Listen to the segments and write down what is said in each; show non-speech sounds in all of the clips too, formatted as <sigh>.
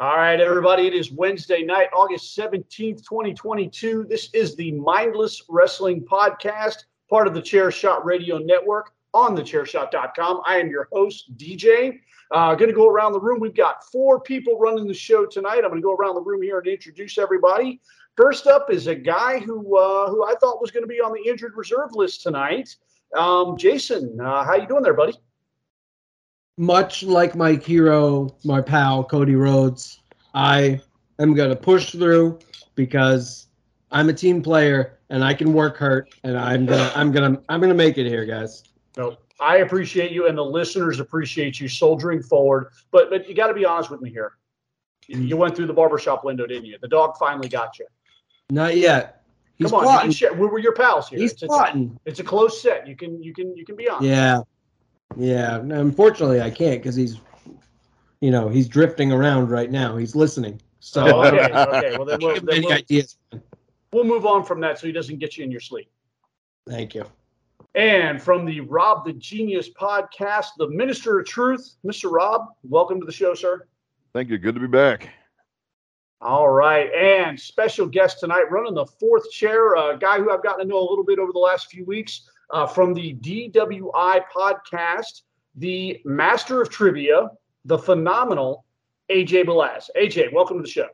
All right, everybody. It is Wednesday night, August 17th, 2022. This is the Mindless Wrestling Podcast, part of the Chairshot Radio Network on thechairshot.com. I am your host, DJ. Uh, going to go around the room. We've got four people running the show tonight. I'm going to go around the room here and introduce everybody. First up is a guy who uh, who I thought was going to be on the injured reserve list tonight. Um, Jason, uh, how you doing there, buddy? Much like my hero, my pal Cody Rhodes, I am gonna push through because I'm a team player and I can work hurt and I'm gonna I'm gonna I'm gonna make it here, guys. No, I appreciate you and the listeners appreciate you soldiering forward. But but you got to be honest with me here. You went through the barbershop window, didn't you? The dog finally got you. Not yet. He's Come on, you can share. We were your pals here. He's it's, it's, plotting. it's a close set. You can you can you can be on. Yeah, yeah. Unfortunately, I can't because he's, you know, he's drifting around right now. He's listening. So Oh, okay, uh, okay. Well, then, we'll, then any we'll, ideas. we'll move on from that so he doesn't get you in your sleep. Thank you. And from the Rob the Genius podcast, the Minister of Truth, Mr. Rob, welcome to the show, sir. Thank you. Good to be back. All right. And special guest tonight, running the fourth chair, a guy who I've gotten to know a little bit over the last few weeks uh, from the DWI podcast, the master of trivia, the phenomenal AJ Balaz. AJ, welcome to the show.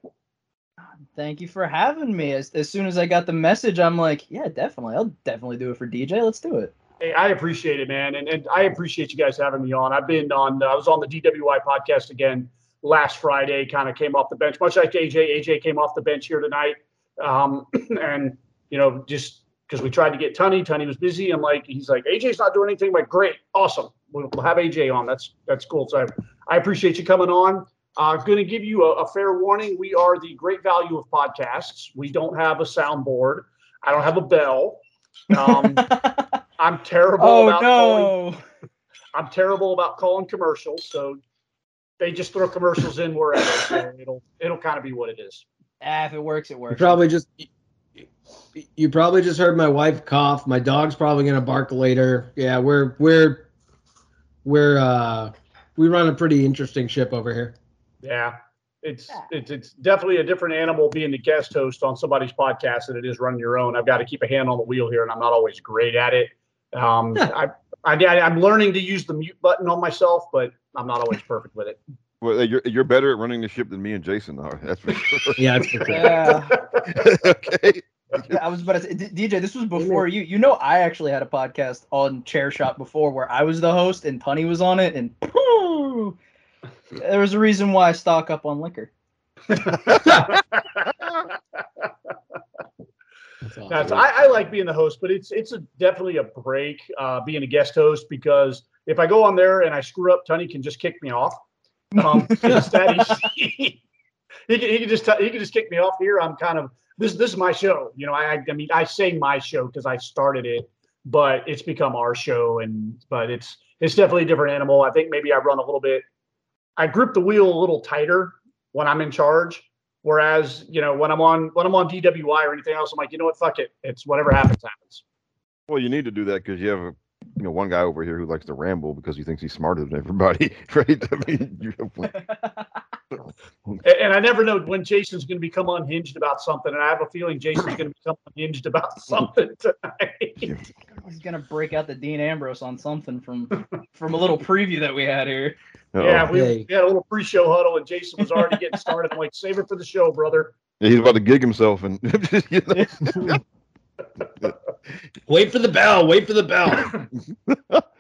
Thank you for having me. As, as soon as I got the message, I'm like, yeah, definitely. I'll definitely do it for DJ. Let's do it. Hey, I appreciate it, man, and, and I appreciate you guys having me on. I've been on. I was on the DWI podcast again last Friday. Kind of came off the bench, much like AJ. AJ came off the bench here tonight, um, <clears throat> and you know, just because we tried to get Tony. Tony was busy. I'm like, he's like, AJ's not doing anything. I'm like, great, awesome. We'll, we'll have AJ on. That's that's cool. So I, I appreciate you coming on. Uh, going to give you a, a fair warning. We are the great value of podcasts. We don't have a soundboard. I don't have a bell. Um, <laughs> I'm terrible oh about calling no! I'm terrible about calling commercials, so they just throw commercials in wherever. So it'll it'll kind of be what it is. Ah, if it works, it You works. probably just you probably just heard my wife cough. My dog's probably gonna bark later. Yeah, we're we're we're uh we run a pretty interesting ship over here. Yeah, it's it's it's definitely a different animal being the guest host on somebody's podcast than it is running your own. I've got to keep a hand on the wheel here, and I'm not always great at it. Um, I, I I'm learning to use the mute button on myself, but I'm not always perfect with it. Well, you're you're better at running the ship than me and Jason are. That's for <laughs> sure. Yeah, that's for sure. Yeah. <laughs> okay. I was about to say, DJ, this was before you. You know, I actually had a podcast on Chairshot before where I was the host and Tunney was on it, and pooh, there was a reason why I stock up on liquor. That's awesome. That's, I, I like being the host, but it's it's a, definitely a break uh, being a guest host because if I go on there and I screw up, Tony can just kick me off. Um, <laughs> instead, <laughs> he, he, can, he can just t- he can just kick me off here. I'm kind of this this is my show. You know, I I mean I say my show because I started it, but it's become our show, and but it's it's definitely a different animal. I think maybe I run a little bit. I grip the wheel a little tighter when I'm in charge. Whereas, you know, when I'm on when I'm on DWI or anything else, I'm like, you know what, fuck it. It's whatever happens, happens. Well, you need to do that because you have a you know one guy over here who likes to ramble because he thinks he's smarter than everybody, <laughs> right? I mean, you And, <laughs> and I never know when Jason's going to become unhinged about something, and I have a feeling Jason's going to become unhinged about <laughs> something tonight. He's gonna break out the Dean Ambrose on something from from a little preview that we had here. yeah, we, Hey. we had a little pre-show huddle, and Jason was already getting started. I'm like, save it for the show, brother. he's about to gig himself and you know, Wait for the bell. Wait for the bell. <coughs>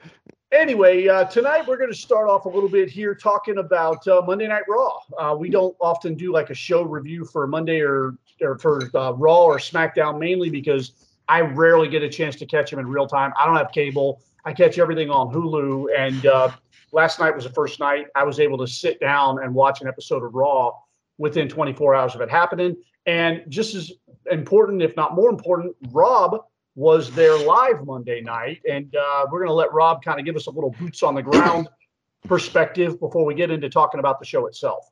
Anyway, uh, tonight we're going to start off a little bit here talking about uh, Monday Night Raw. Uh, we don't often do like a show review for Monday or, or for uh, Raw or SmackDown, mainly because I rarely get a chance to catch them in real time. I don't have cable. I catch everything on Hulu. And uh, last night was the first night I was able to sit down and watch an episode of Raw within 24 hours of it happening. And just as important, if not more important, Rob was there live Monday night. And uh, we're going to let Rob kind of give us a little boots on the ground <coughs> perspective before we get into talking about the show itself.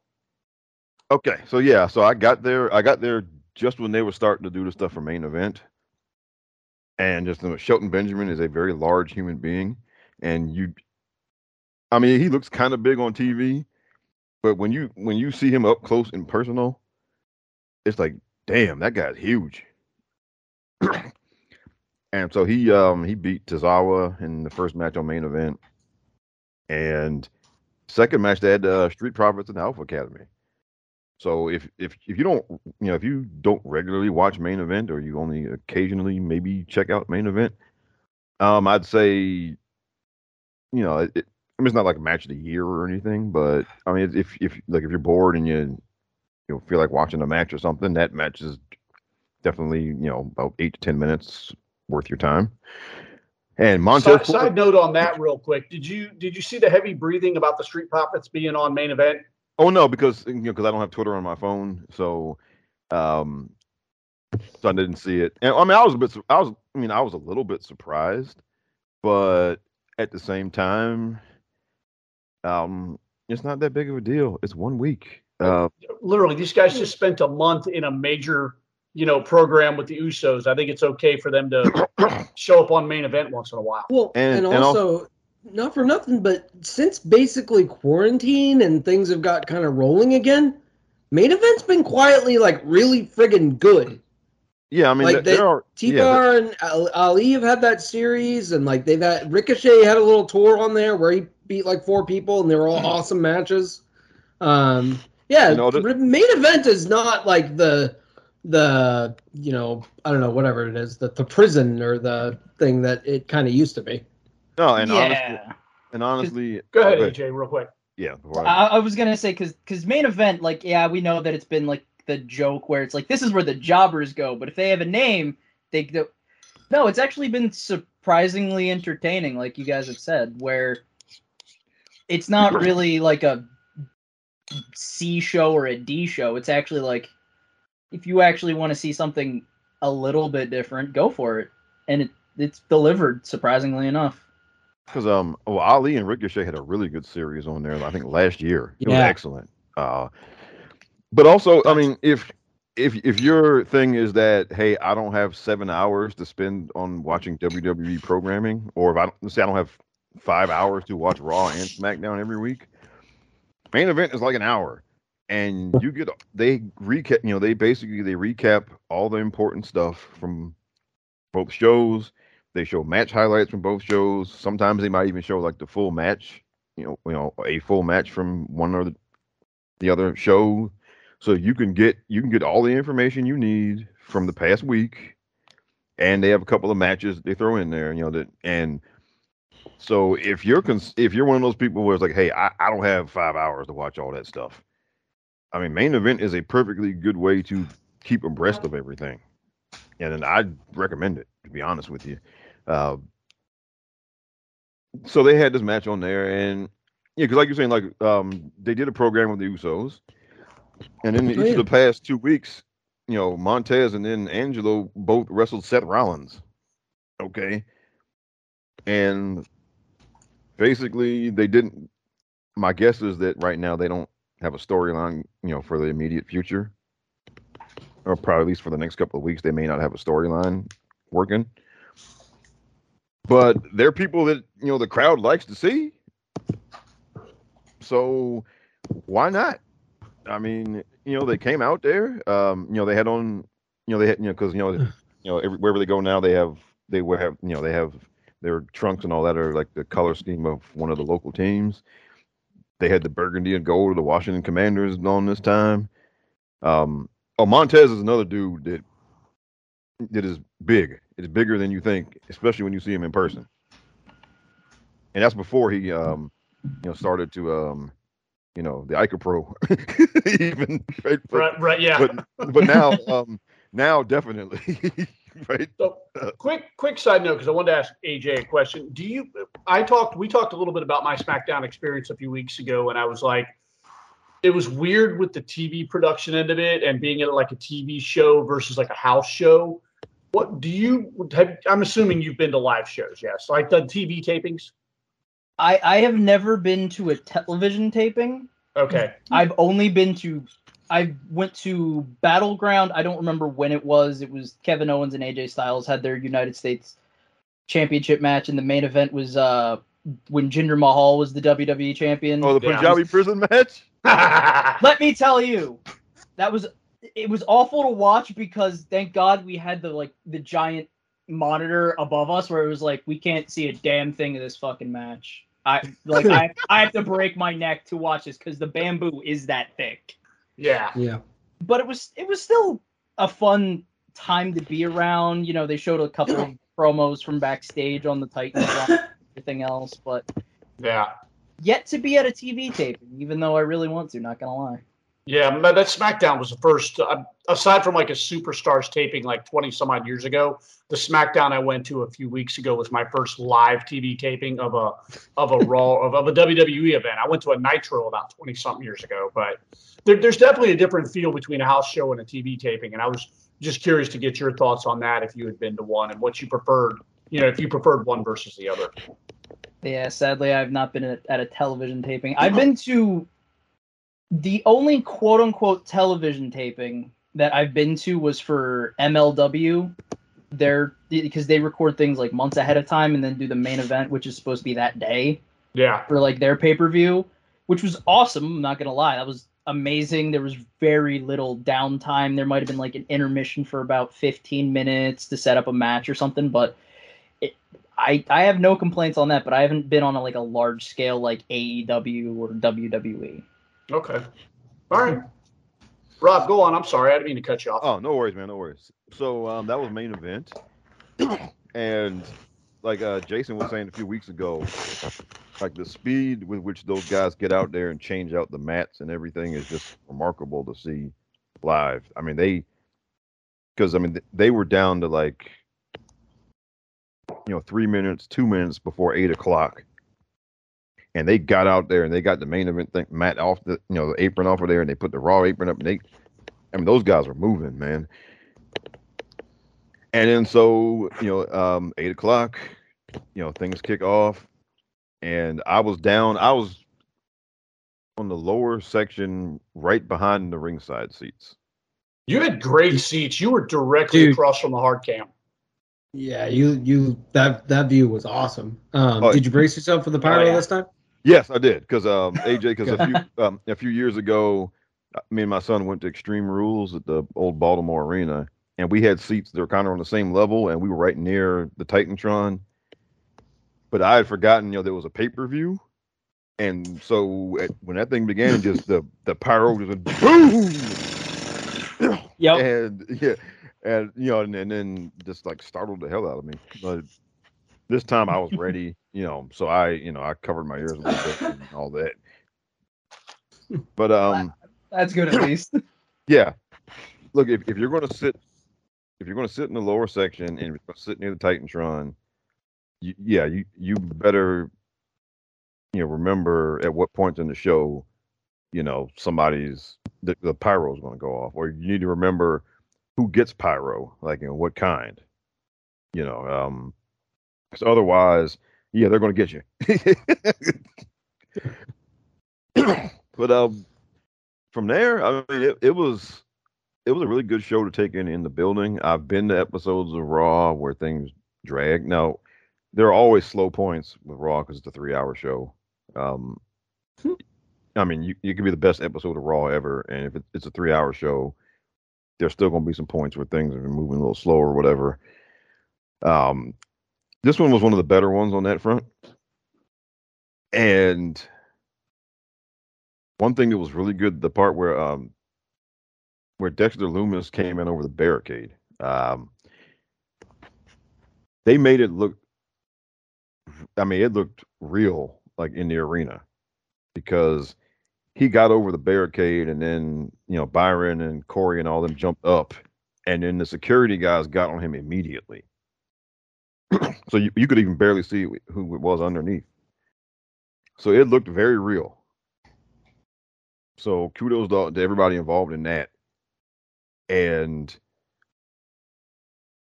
Okay, so yeah, so I got there. I got there just when they were starting to do the stuff for main event, and just you know, Shelton Benjamin is a very large human being, and you, I mean, he looks kind of big on TV, but when you when you see him up close and personal, it's like, damn, that guy's huge. and so he um he beat Tozawa in the first match on main event, and second match they had uh, Street Profits and Alpha Academy. So if if if you don't you know if you don't regularly watch main event or you only occasionally maybe check out main event, um, I'd say, you know, it, I mean it's not like a match of the year or anything, but I mean if if like if you're bored and you you know, feel like watching a match or something, that match is definitely you know about eight to ten minutes worth your time. And Montez. Side, side note on that, real quick. Did you did you see the heavy breathing about the Street Profits being on main event? Oh no, because you know, because I don't have Twitter on my phone, so um, so I didn't see it. And I mean, I was a bit, I was, I mean, I was a little bit surprised, but at the same time, um, it's not that big of a deal. It's one week. Uh, Literally, these guys just spent a month in a major, you know, program with the Usos. I think it's okay for them to <coughs> show up on main event once in a while. Well, And- and, and also, not for nothing, but since basically quarantine and things have got kind of rolling again, main event's been quietly like really friggin' good. yeah, I mean, Like there, they- there are T yeah, there- Bar and Ali have had that series, and like they've had Ricochet had a little tour on there where he beat like four people, and they were all <coughs> awesome matches. Um, yeah, You know, the- r- main event is not like the the you know I don't know whatever it is the the prison or the thing that it kind of used to be. no, and honestly, and honestly, Go ahead, oh, AJ, real quick. Yeah, I- I, I was gonna say because because main event like yeah we know that it's been like the joke where it's like this is where the jobbers go but if they have a name they go no it's actually been surprisingly entertaining like you guys have said where it's not <clears throat> really like a C show or a D show it's actually like if you actually want to see something a little bit different go for it and it it's delivered surprisingly enough Because um, well, Ali and Ricochet had a really good series on there. I think last year it was Yeah. excellent. Uh, but also, I mean, if if if your thing is that hey, I don't have seven hours to spend on watching WWE programming, or if I don't say I don't have five hours to watch Raw and SmackDown every week, main event is like an hour, and <laughs> you get they recap. You know, they basically they recap all the important stuff from both shows. They show match highlights from both shows. Sometimes they might even show like the full match, you know, you know, a full match from one or the, the other show. So you can get you can get all the information you need from the past week, and they have a couple of matches they throw in there. You know that, and so if you're cons- if you're one of those people where it's like, hey, I, I don't have five hours to watch all that stuff. I mean, main event is a perfectly good way to keep abreast of everything, and then I'd recommend it to be honest with you. Uh, so they had this match on there, and yeah, because like you're saying, like um, they did a program with the Usos, and then each of the past two weeks, you know, Montez and then Angelo both wrestled Seth Rollins. Okay, and basically they didn't. My guess is that right now they don't have a storyline, you know, for the immediate future, or probably at least for the next couple of weeks, they may not have a storyline working but they're people that you know the crowd likes to see. So why not? I mean, you know, they came out there. Um, you know, they had on, you know, they had, you know, because you know, you know, every, wherever they go now, they have they will have, you know, they have their trunks and all that are like the color scheme of one of the local teams. They had the burgundy and gold of the Washington Commanders on this time. Um, oh, Montez is another dude that that is big. It's bigger than you think, especially when you see him in person. And that's before he, um, you know, started to, um, you know, the Ica Pro, <laughs> even right. But, Right, right, yeah. but but now, <laughs> um, now definitely, <laughs> <laughs> right. So, quick, quick side note, because I wanted to ask AJ a question. Do you? I talked. We talked a little bit about my SmackDown experience a few weeks ago, and I was like, it was weird with the TV production end of it and being at like a TV show versus like a house show. What do you have? I'm assuming you've been to live shows, yes, like the TV tapings. I I have never been to a television taping. Okay, I've only been to I went to Battleground. I don't remember when it was. It was Kevin Owens and AJ Styles had their United States Championship match, and the main event was uh when Jinder Mahal was the WWE champion. Oh, the Yeah. Punjabi prison match. <laughs> Let me tell you, that was it was awful to watch because thank God we had the like the giant monitor above us where it was like we can't see a damn thing of this fucking match. I like I <laughs> I have to break my neck to watch this because the bamboo is that thick. Yeah. Yeah. But it was it was still a fun time to be around. You know, they showed a couple of promos from backstage on the Titans and <laughs> everything else, but Yeah. yet to be at a TV taping, even though I really want to, not gonna lie. Yeah, that SmackDown was the first, uh, aside from like a Superstars taping like 20 some odd years ago, the SmackDown I went to a few weeks ago was my first live TV taping of a of a Raw of, of a WWE event. I went to a Nitro about 20 something years ago, but there, there's definitely a different feel between a house show and a TV taping. And I was just curious to get your thoughts on that if you had been to one and what you preferred, you know, if you preferred one versus the other. Yeah, sadly, I've not been at a television taping. I've been to the only quote unquote television taping that I've been to was for MLW. They're because they record things like months ahead of time and then do the main event, which is supposed to be that day Yeah. for like their pay per view, which was awesome. I'm not gonna lie, that was amazing. There was very little downtime. There might have been like an intermission for about 15 minutes to set up a match or something, but it, I I have no complaints on that. But I haven't been on a, like a large scale like AEW or. WWE. Okay. All right. Rob, go on. I'm sorry. I didn't mean to cut you off. Oh, no worries, man. No worries. So um, that was main event, <clears throat> and like uh, Jason was saying a few weeks ago, like the speed with which those guys get out there and change out the mats and everything is just remarkable to see live. I mean, they, because I mean they were down to like, you know, three minutes, two minutes before eight o'clock. And they got out there and they got the main event thing, mat off the, you know, the apron off of there, and they put the raw apron up, and they, I mean, those guys were moving, man. And then so, you know, um, eight o'clock, you know, things kick off. And I was down, I was on the lower section right behind the ringside seats. You had great seats. You were directly Dude. across from the hard cam. Yeah, you you that that view was awesome. Um, Oh, did you brace yourself for the pyro Oh, yeah. this time? Yes, I did. Because um AJ, because a few um a few years ago, uh, me and my son went to Extreme Rules at the old Baltimore Arena, and we had seats that were kind of on the same level, and we were right near the Titantron. But I had forgotten, you know, there was a pay per view, and so at, when that thing began, just the the pyro just went boom, Yep. and yeah, and you know, and, and then just like startled the hell out of me. But this time I was <laughs> ready, you know, so I, you know, I covered my ears a little bit and all that. But um, That's good at least. <laughs> yeah, look, if, if you're going to sit, if you're going to sit in the lower section and sit near the Titantron, you, yeah, you you better, you know, remember at what point in the show, you know, somebody's the, the pyro is going to go off, or you need to remember who gets pyro, like you know what kind, you know, um, because otherwise, yeah, they're going to get you. <laughs> but um, from there, I mean, it, it was it was a really good show to take in in the building. I've been to episodes of Raw where things drag. Now, there are always slow points with Raw because it's a three hour show. Um, I mean, you, you could be the best episode of Raw ever, and if it, it's a three hour show, there's still going to be some points where things are moving a little slow or whatever. Um, this one was one of the better ones on that front. And one thing that was really good, the part where um where Dexter Lumis came in over the barricade. Um they made it look I mean, it looked real like in the arena because he got over the barricade and then, you know, Byron and Corey and all them jumped up and then the security guys got on him immediately. <clears throat> so you, you could even barely see who it was underneath. So it looked very real. So kudos to, to everybody involved in that. And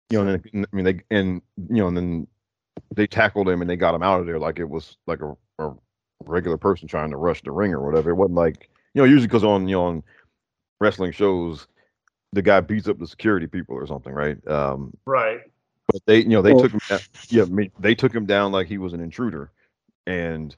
you know, and I mean, they and you know, and then they tackled him and they got him out of there like it was like a, a regular person trying to rush the ring or whatever. It wasn't like you know, usually because on you know on wrestling shows, the guy beats up the security people or something, right? Um, Right. But they you know they Well- took him down, yeah I mean, they took him down like he was an intruder And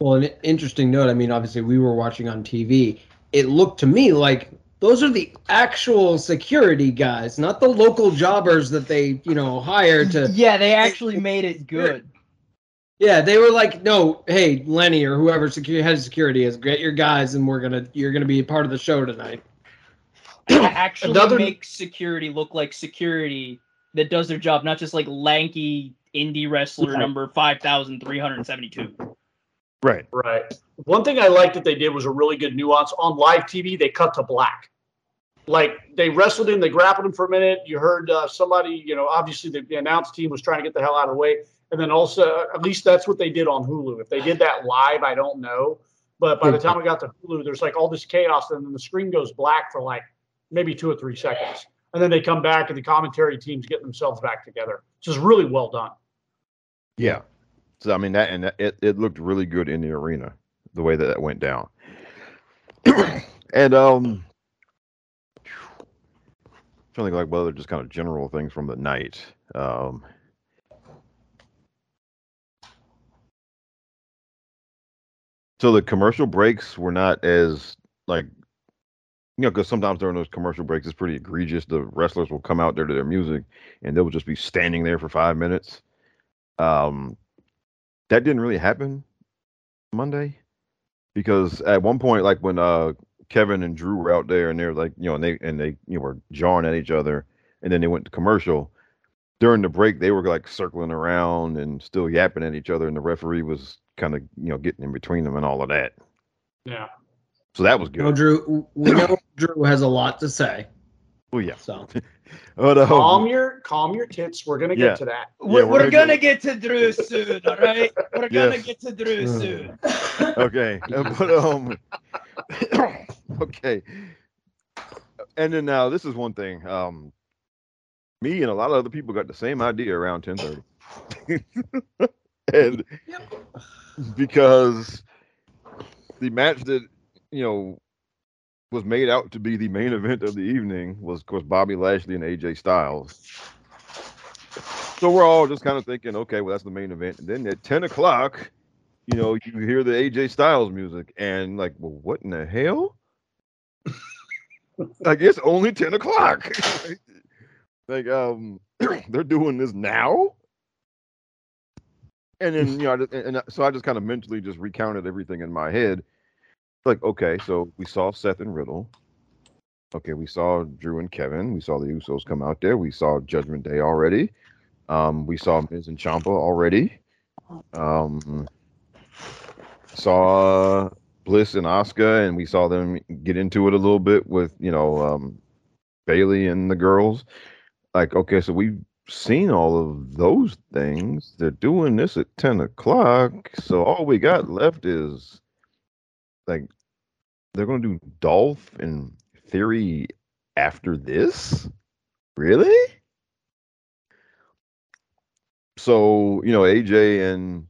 Well, an interesting note. I mean, obviously, we were watching on TV. It looked to me like those are the actual security guys, not the local jobbers that they, you know, hire to. <laughs> Yeah, they actually made it good. Yeah, they were like, "No, hey, Lenny or whoever security head of security is, get your guys, and we're gonna, you're gonna be a part of the show tonight." actually Another- make security look like security that does their job, not just like lanky indie wrestler Right. number five thousand three hundred seventy-two. right, Right. One thing I liked that they did was a really good nuance on live TV. They cut to black. Like they wrestled him, they grappled him for a minute. You heard uh, somebody, you know, obviously the, the announce team was trying to get the hell out of the way. And then also, at least that's what they did on Hulu. If they did that live, I don't know. But by the time we got to Hulu, there's like all this chaos, and then the screen goes black for like maybe two or three seconds. And then they come back, and the commentary teams get themselves back together. Which is really well done. yeah. So I mean that, and that, it it looked really good in the arena the way that that went down. <clears throat> and um, trying to think like what other just kind of general things from the night. Um, so the commercial breaks were not as like know because sometimes during those commercial breaks it's pretty egregious. The wrestlers will come out there to their music and they'll just be standing there for five minutes. Um, that didn't really happen Monday because at one point, like when uh Kevin and Drew were out there and they're like, you know, and they and they you know were jawing at each other, and then they went to commercial. During the break, they were like circling around and still yapping at each other, and the referee was kind of you know getting in between them and all of that. Yeah. So that was You know, good. Drew, we <coughs> know Drew has a lot to say, Oh yeah. so <laughs> But, um, Calm your calm your tits. We're gonna get Yeah. to that. We're, we're we're gonna gonna get to Drew <laughs> soon, all right? We're gonna get to Drew soon. <laughs> okay but um <coughs> okay and then now this is one thing um me and a lot of other people got the same idea around 10:30 and because the match that you know was made out to be the main event of the evening was of course Bobby Lashley and AJ Styles so we're all just kind of thinking okay well that's the main event and then at 10 o'clock you know, you hear the AJ Styles music and like, well, what in the hell? like it's only 10 o'clock. <laughs> like, um, <clears throat> they're doing this now. And then, you know, I just, and and so I just kind of mentally just recounted everything in my head. Like, okay, so we saw Seth and Riddle. Okay, we saw Drew and Kevin. We saw the Usos come out there. We saw Judgment Day already. Um, we saw Miz and Ciampa already. Um, saw Bliss and Asuka, and we saw them get into it a little bit with you know um, Bayley and the girls. Like, okay, so we've seen all of those things. They're doing this at ten o'clock, so all we got left is like they're gonna do Dolph and Theory after this. Really? So you know, AJ and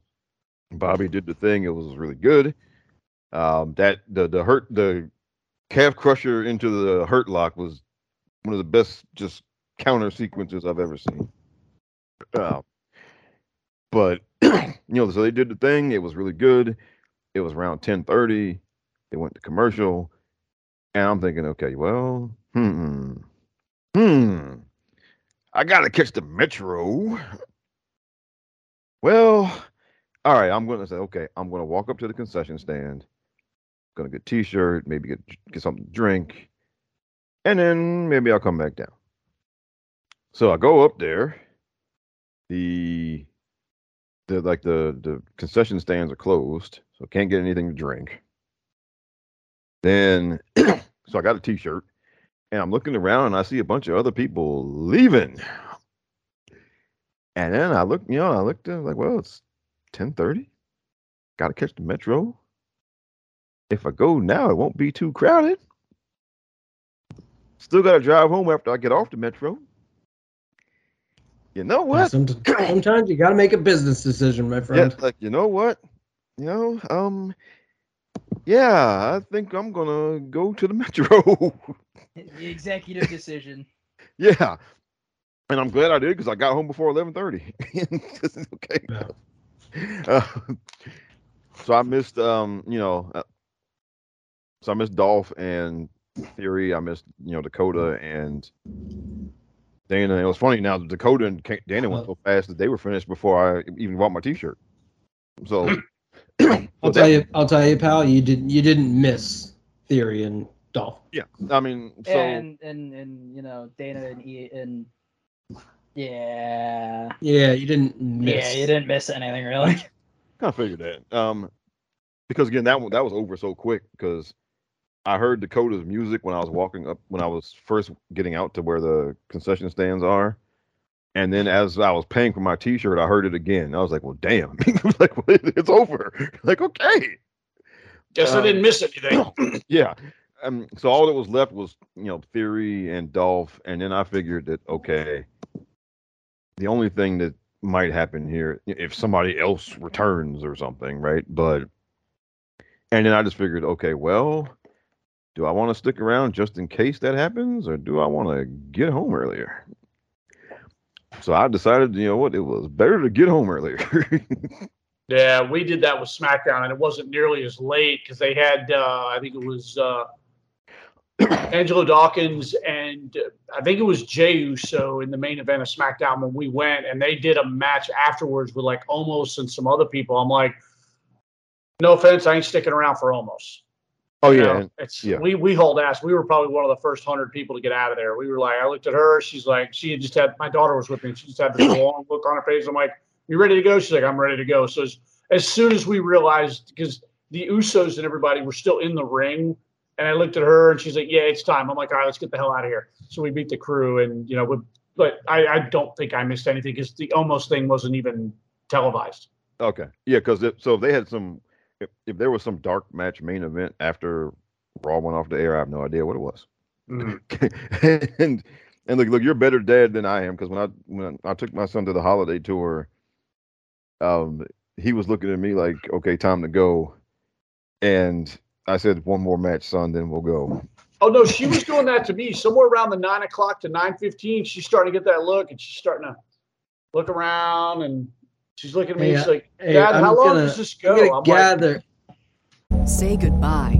Bobby did the thing. It was really good. Um, that the the hurt the calf crusher into the hurt lock was one of the best just counter sequences I've ever seen. Uh, but <clears throat> you know, so they did the thing. It was really good. It was around ten thirty. They went to commercial, and I'm thinking, okay, well, hmm, hmm, I gotta catch the metro. Well, all right, I'm gonna say, okay, I'm gonna walk up to the concession stand, gonna get a t-shirt, maybe get get something to drink, and then maybe I'll come back down. So I go up there. The the like the the concession stands are closed, so can't get anything to drink. Then <clears throat> so I got a t-shirt and I'm looking around and I see a bunch of other people leaving. And then I look, you know, I looked at like, well, it's 10:30. Got to catch the metro. If I go now, it won't be too crowded. Still got to drive home after I get off the metro. You know what? <clears throat> Sometimes you got to make a business decision, my Yeah, friend. like you know what? You know, um, yeah, I think I'm gonna go to the <laughs> metro. <laughs> The executive decision. <laughs> yeah, and I'm glad I did because I got home before 11:30. okay. Yeah. uh, so I missed, um, you know, uh, so I missed Dolph and Theory. I missed, you know, Dakota and Dana. It was funny now. Dakota and Dana went so fast that they were finished before I even bought my T-shirt. So <clears throat> I'll tell you. I'll tell you, pal. You didn't. You didn't miss Theory and Dolph. Yeah, I mean, so and and and you know Dana and E and yeah, Yeah, you didn't miss. yeah, you didn't miss anything really. kind of figured that. Um, because again, that one that was over so quick because I heard Dakota's music when I was walking up when I was first getting out to where the concession stands are. And then as I was paying for my T-shirt, I heard it again. I was like, "Well, damn!" <laughs> like well, it's over. <laughs> like, okay, Guess I Um, didn't miss anything. <clears throat> yeah. Um, so all that was left was you know Theory and Dolph, and then I figured that okay, the only thing that might happen here if somebody else returns or something, right? But and then I just figured, okay, well, do I want to stick around just in case that happens, or do I want to get home earlier? So I decided, you know what, it was better to get home earlier. <laughs> Yeah, we did that with SmackDown, and it wasn't nearly as late because they had, uh, I think it was uh, Angelo Dawkins and uh, I think it was Jey Uso in the main event of SmackDown when we went, and they did a match afterwards with like Omos and some other people. I'm like, no offense, I ain't sticking around for Omos. Oh You yeah, know, it's yeah. we we hauled ass. We were probably one of the first hundred people to get out of there. We were like, I looked at her. She's like, she had just had my daughter was with me. She just had this <clears throat> long look on her face. I'm like, you ready to go? She's like, I'm ready to go. So as, as soon as we realized, because the Usos and everybody were still in the ring, and I looked at her and she's like, yeah, it's time. I'm like, all right, let's get the hell out of here. So we beat the crew, and you know, we, but I, I don't think I missed anything because the Omos thing wasn't even televised. Okay. Yeah, because so if they had some, if, if there was some dark match main event after Raw went off the air, I have no idea what it was. <laughs> and and look, look, you're better dad than I am because when I when I took my son to the holiday tour, um, he was looking at me like, okay, time to go, and I said, one more match, son, then we'll go. Oh no, she was doing that to me somewhere around the nine o'clock to nine fifteen. She's starting to get that look, and she's starting to look around, and she's looking at me. Hey, she's like, Hey, "Dad, I'm how long gonna- does this I'm go?" gonna I'm like. Say goodbye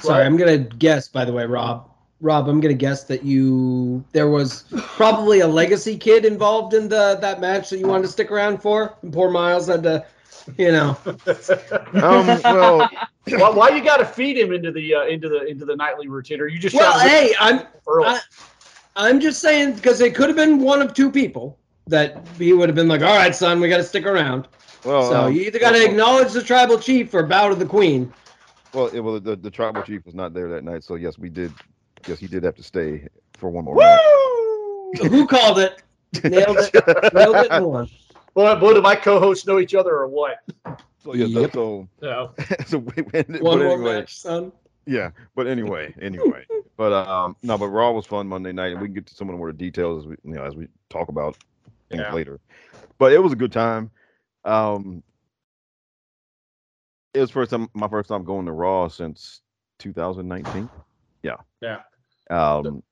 Sorry, I'm gonna guess. By the way, Rob. Rob, I'm gonna guess that you there was probably a legacy kid involved in the that match that you wanted to stick around for. And poor Miles had to, you know. <laughs> Um, well, <laughs> why, why you got to feed him into the uh, into the into the nightly routine? Or you just Well, hey, I'm early? I- I'm just saying because it could have been one of two people that he would have been like, "All right, son, we got to stick around." well, so um, you either got to well, acknowledge the tribal chief or bow to the queen. Well, it, well, the, the tribal chief was not there that night, so yes, we did. Yes, he did have to stay for one more match. Who called it? Nailed it. Nailed it one. Boy, boy, do my co-hosts know each other or what? So yeah, Yep. so No. <laughs> so we, we One more anyway, match, son. yeah. But anyway, anyway, but um, no, but Raw was fun Monday night, and we can get to some of the more details as we you know as we talk about things Yeah. later. But it was a good time. Um, it was first time my first time going to Raw since 2019. Yeah. Yeah. Um,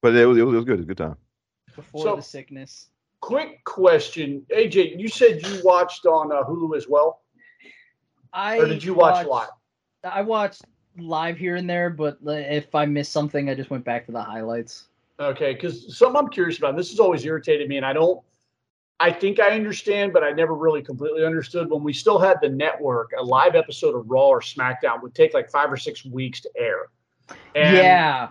but it was it was, it was good. It was a good time. Before So- the sickness. Quick question, AJ. You said you watched on uh, Hulu as well, I or did you watch watched- live? I watched live here and there, but if I missed something, I just went back to the highlights. Okay, because something I'm curious about. This has always irritated me, and I don't. I think I understand, but I never really completely understood. When we still had the network, a live episode of Raw or SmackDown would take like five or six weeks to air. And yeah,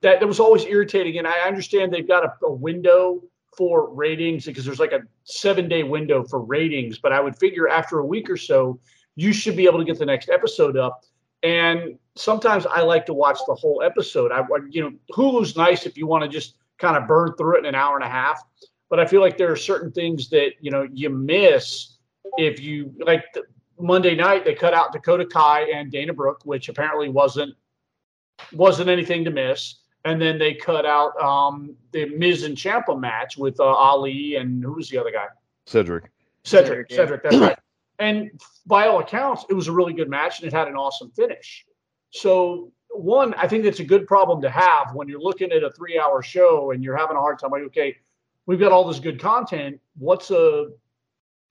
that, that was always irritating. And I understand they've got a, a window for ratings because there's like a seven day window for ratings. But I would figure after a week or so, you should be able to get the next episode up. And sometimes I like to watch the whole episode. I, you know, Hulu's nice if you want to just kind of burn through it in an hour and a half. But I feel like there are certain things that you know you miss if you like the, Monday night, they cut out Dakota Kai and Dana Brooke, which apparently wasn't wasn't anything to miss. And then they cut out um, the Miz and Ciampa match with uh, Ali and who was the other guy? Cedric. Cedric. Cedric, yeah. Cedric, that's right. <clears throat> And by all accounts, it was a really good match and it had an awesome finish. So, one, I think it's a good problem to have when you're looking at a three hour show and you're having a hard time. Like, okay, we've got all this good content. What's a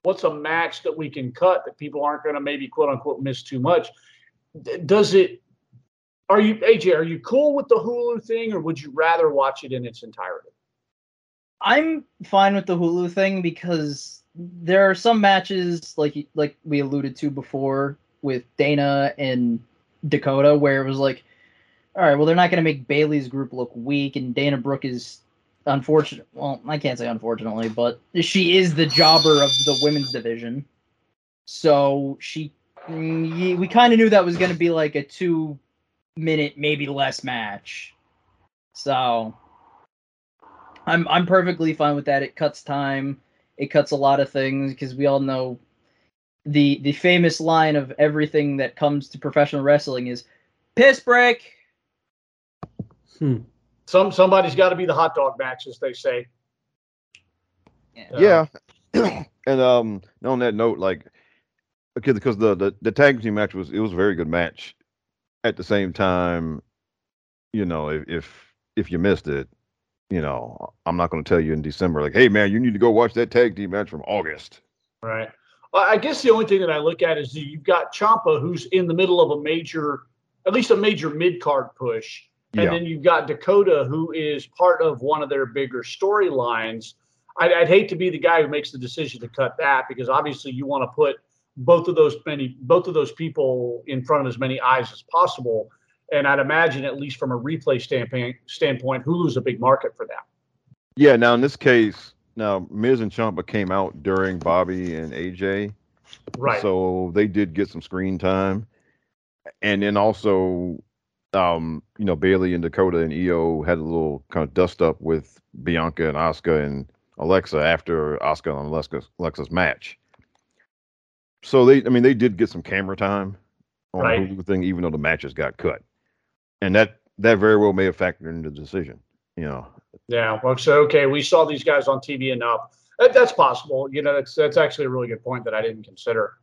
what's a match that we can cut that people aren't going to maybe quote unquote miss too much? Does it? Are you AJ? Are you cool with the Hulu thing, or would you rather watch it in its entirety? I'm fine with the Hulu thing because there are some matches like like we alluded to before with Dana and Dakota where it was like, all right, well they're not going to make Bayley's group look weak, and Dana Brooke is unfortunate. Well, I can't say unfortunately, but she is the jobber of the women's division, so she we kind of knew that was going to be like a two minute, maybe less match. So I'm I'm perfectly fine with that. It cuts time. It cuts a lot of things because we all know the the famous line of everything that comes to professional wrestling is piss break. Hmm. Some somebody's got to be the hot dog match, as they say. Yeah. <clears throat> and um on that note, like okay, because the, the the tag team match was it was a very good match. At the same time, you know, if if, if you missed it, you know, I'm not going to tell you in December like, hey man, you need to go watch that tag team match from August. Right. Well, I guess the only thing that I look at is you've got Ciampa, who's in the middle of a major, at least a major mid card push. And Yeah. then you've got Dakota, who is part of one of their bigger storylines. I'd, I'd hate to be the guy who makes the decision to cut that because obviously you want to put both of those many both of those people in front of as many eyes as possible. And I'd imagine, at least from a replay standpoint, standpoint, Hulu's a big market for that. Yeah. Now in this case, now Miz and Ciampa came out during Bobby and AJ. Right. So they did get some screen time. And then also, um, you know, Bayley and Dakota and EO had a little kind of dust up with Bianca and Asuka and Alexa after Asuka and Alexa's, Alexa's match. So they, I mean, they did get some camera time on Right. the thing, even though the matches got cut. And that that very well may have factored into the decision. You know, Yeah. Well, so okay, we saw these guys on TV enough. That, that's possible. You know, that's that's actually a really good point that I didn't consider.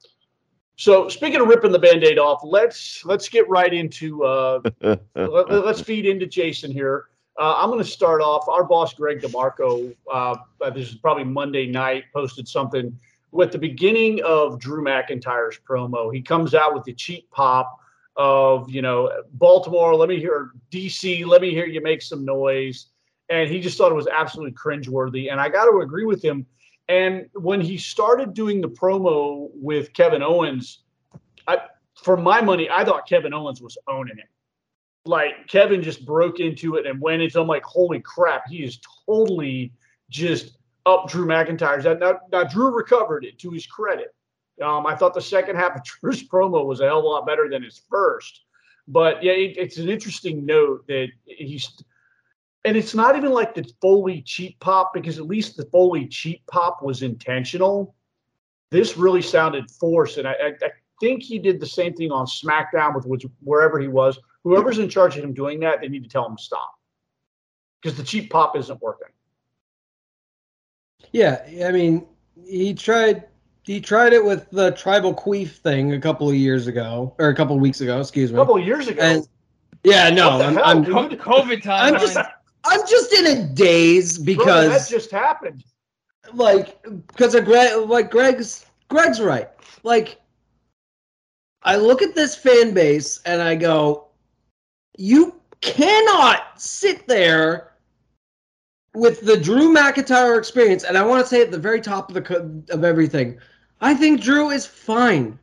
So speaking of ripping the band-aid off, let's let's get right into uh, <laughs> let, us feed into Jason here. Uh, I'm going to start off. Our boss Greg DeMarco, uh, uh, this is probably Monday night, posted something with the beginning of Drew McIntyre's promo. He comes out with the cheap pop of you know Baltimore. Let me hear DC. Let me hear you make some noise. And he just thought it was absolutely cringeworthy. And I got to agree with him. And when he started doing the promo with Kevin Owens, I, for my money, I thought Kevin Owens was owning it. Like Kevin just broke into it and went into. I'm like, holy crap, he is totally just up Drew McIntyre's. Now, now Drew recovered it to his credit. Um, I thought the second half of <laughs> Drew's promo was a hell of a lot better than his first. But yeah, it, it's an interesting note that he's, and it's not even like the Foley cheap pop because at least the Foley cheap pop was intentional. This really sounded forced, and I, I, I think he did the same thing on SmackDown with which wherever he was. Whoever's in charge of him doing that, they need to tell him to stop because the cheap pop isn't working. Yeah, I mean, he tried he tried it with the tribal queef thing a couple of years ago, or a couple of weeks ago, excuse me. A couple of years ago, And yeah, no, What the I'm, hell, I'm, dude? COVID time. I'm just I'm just in a daze because that just happened. like because of Greg like Greg's Greg's right. Like I look at this fan base and I go, you cannot sit there with the Drew McIntyre experience, and I want to say at the very top of the co- of everything, I think Drew is fine.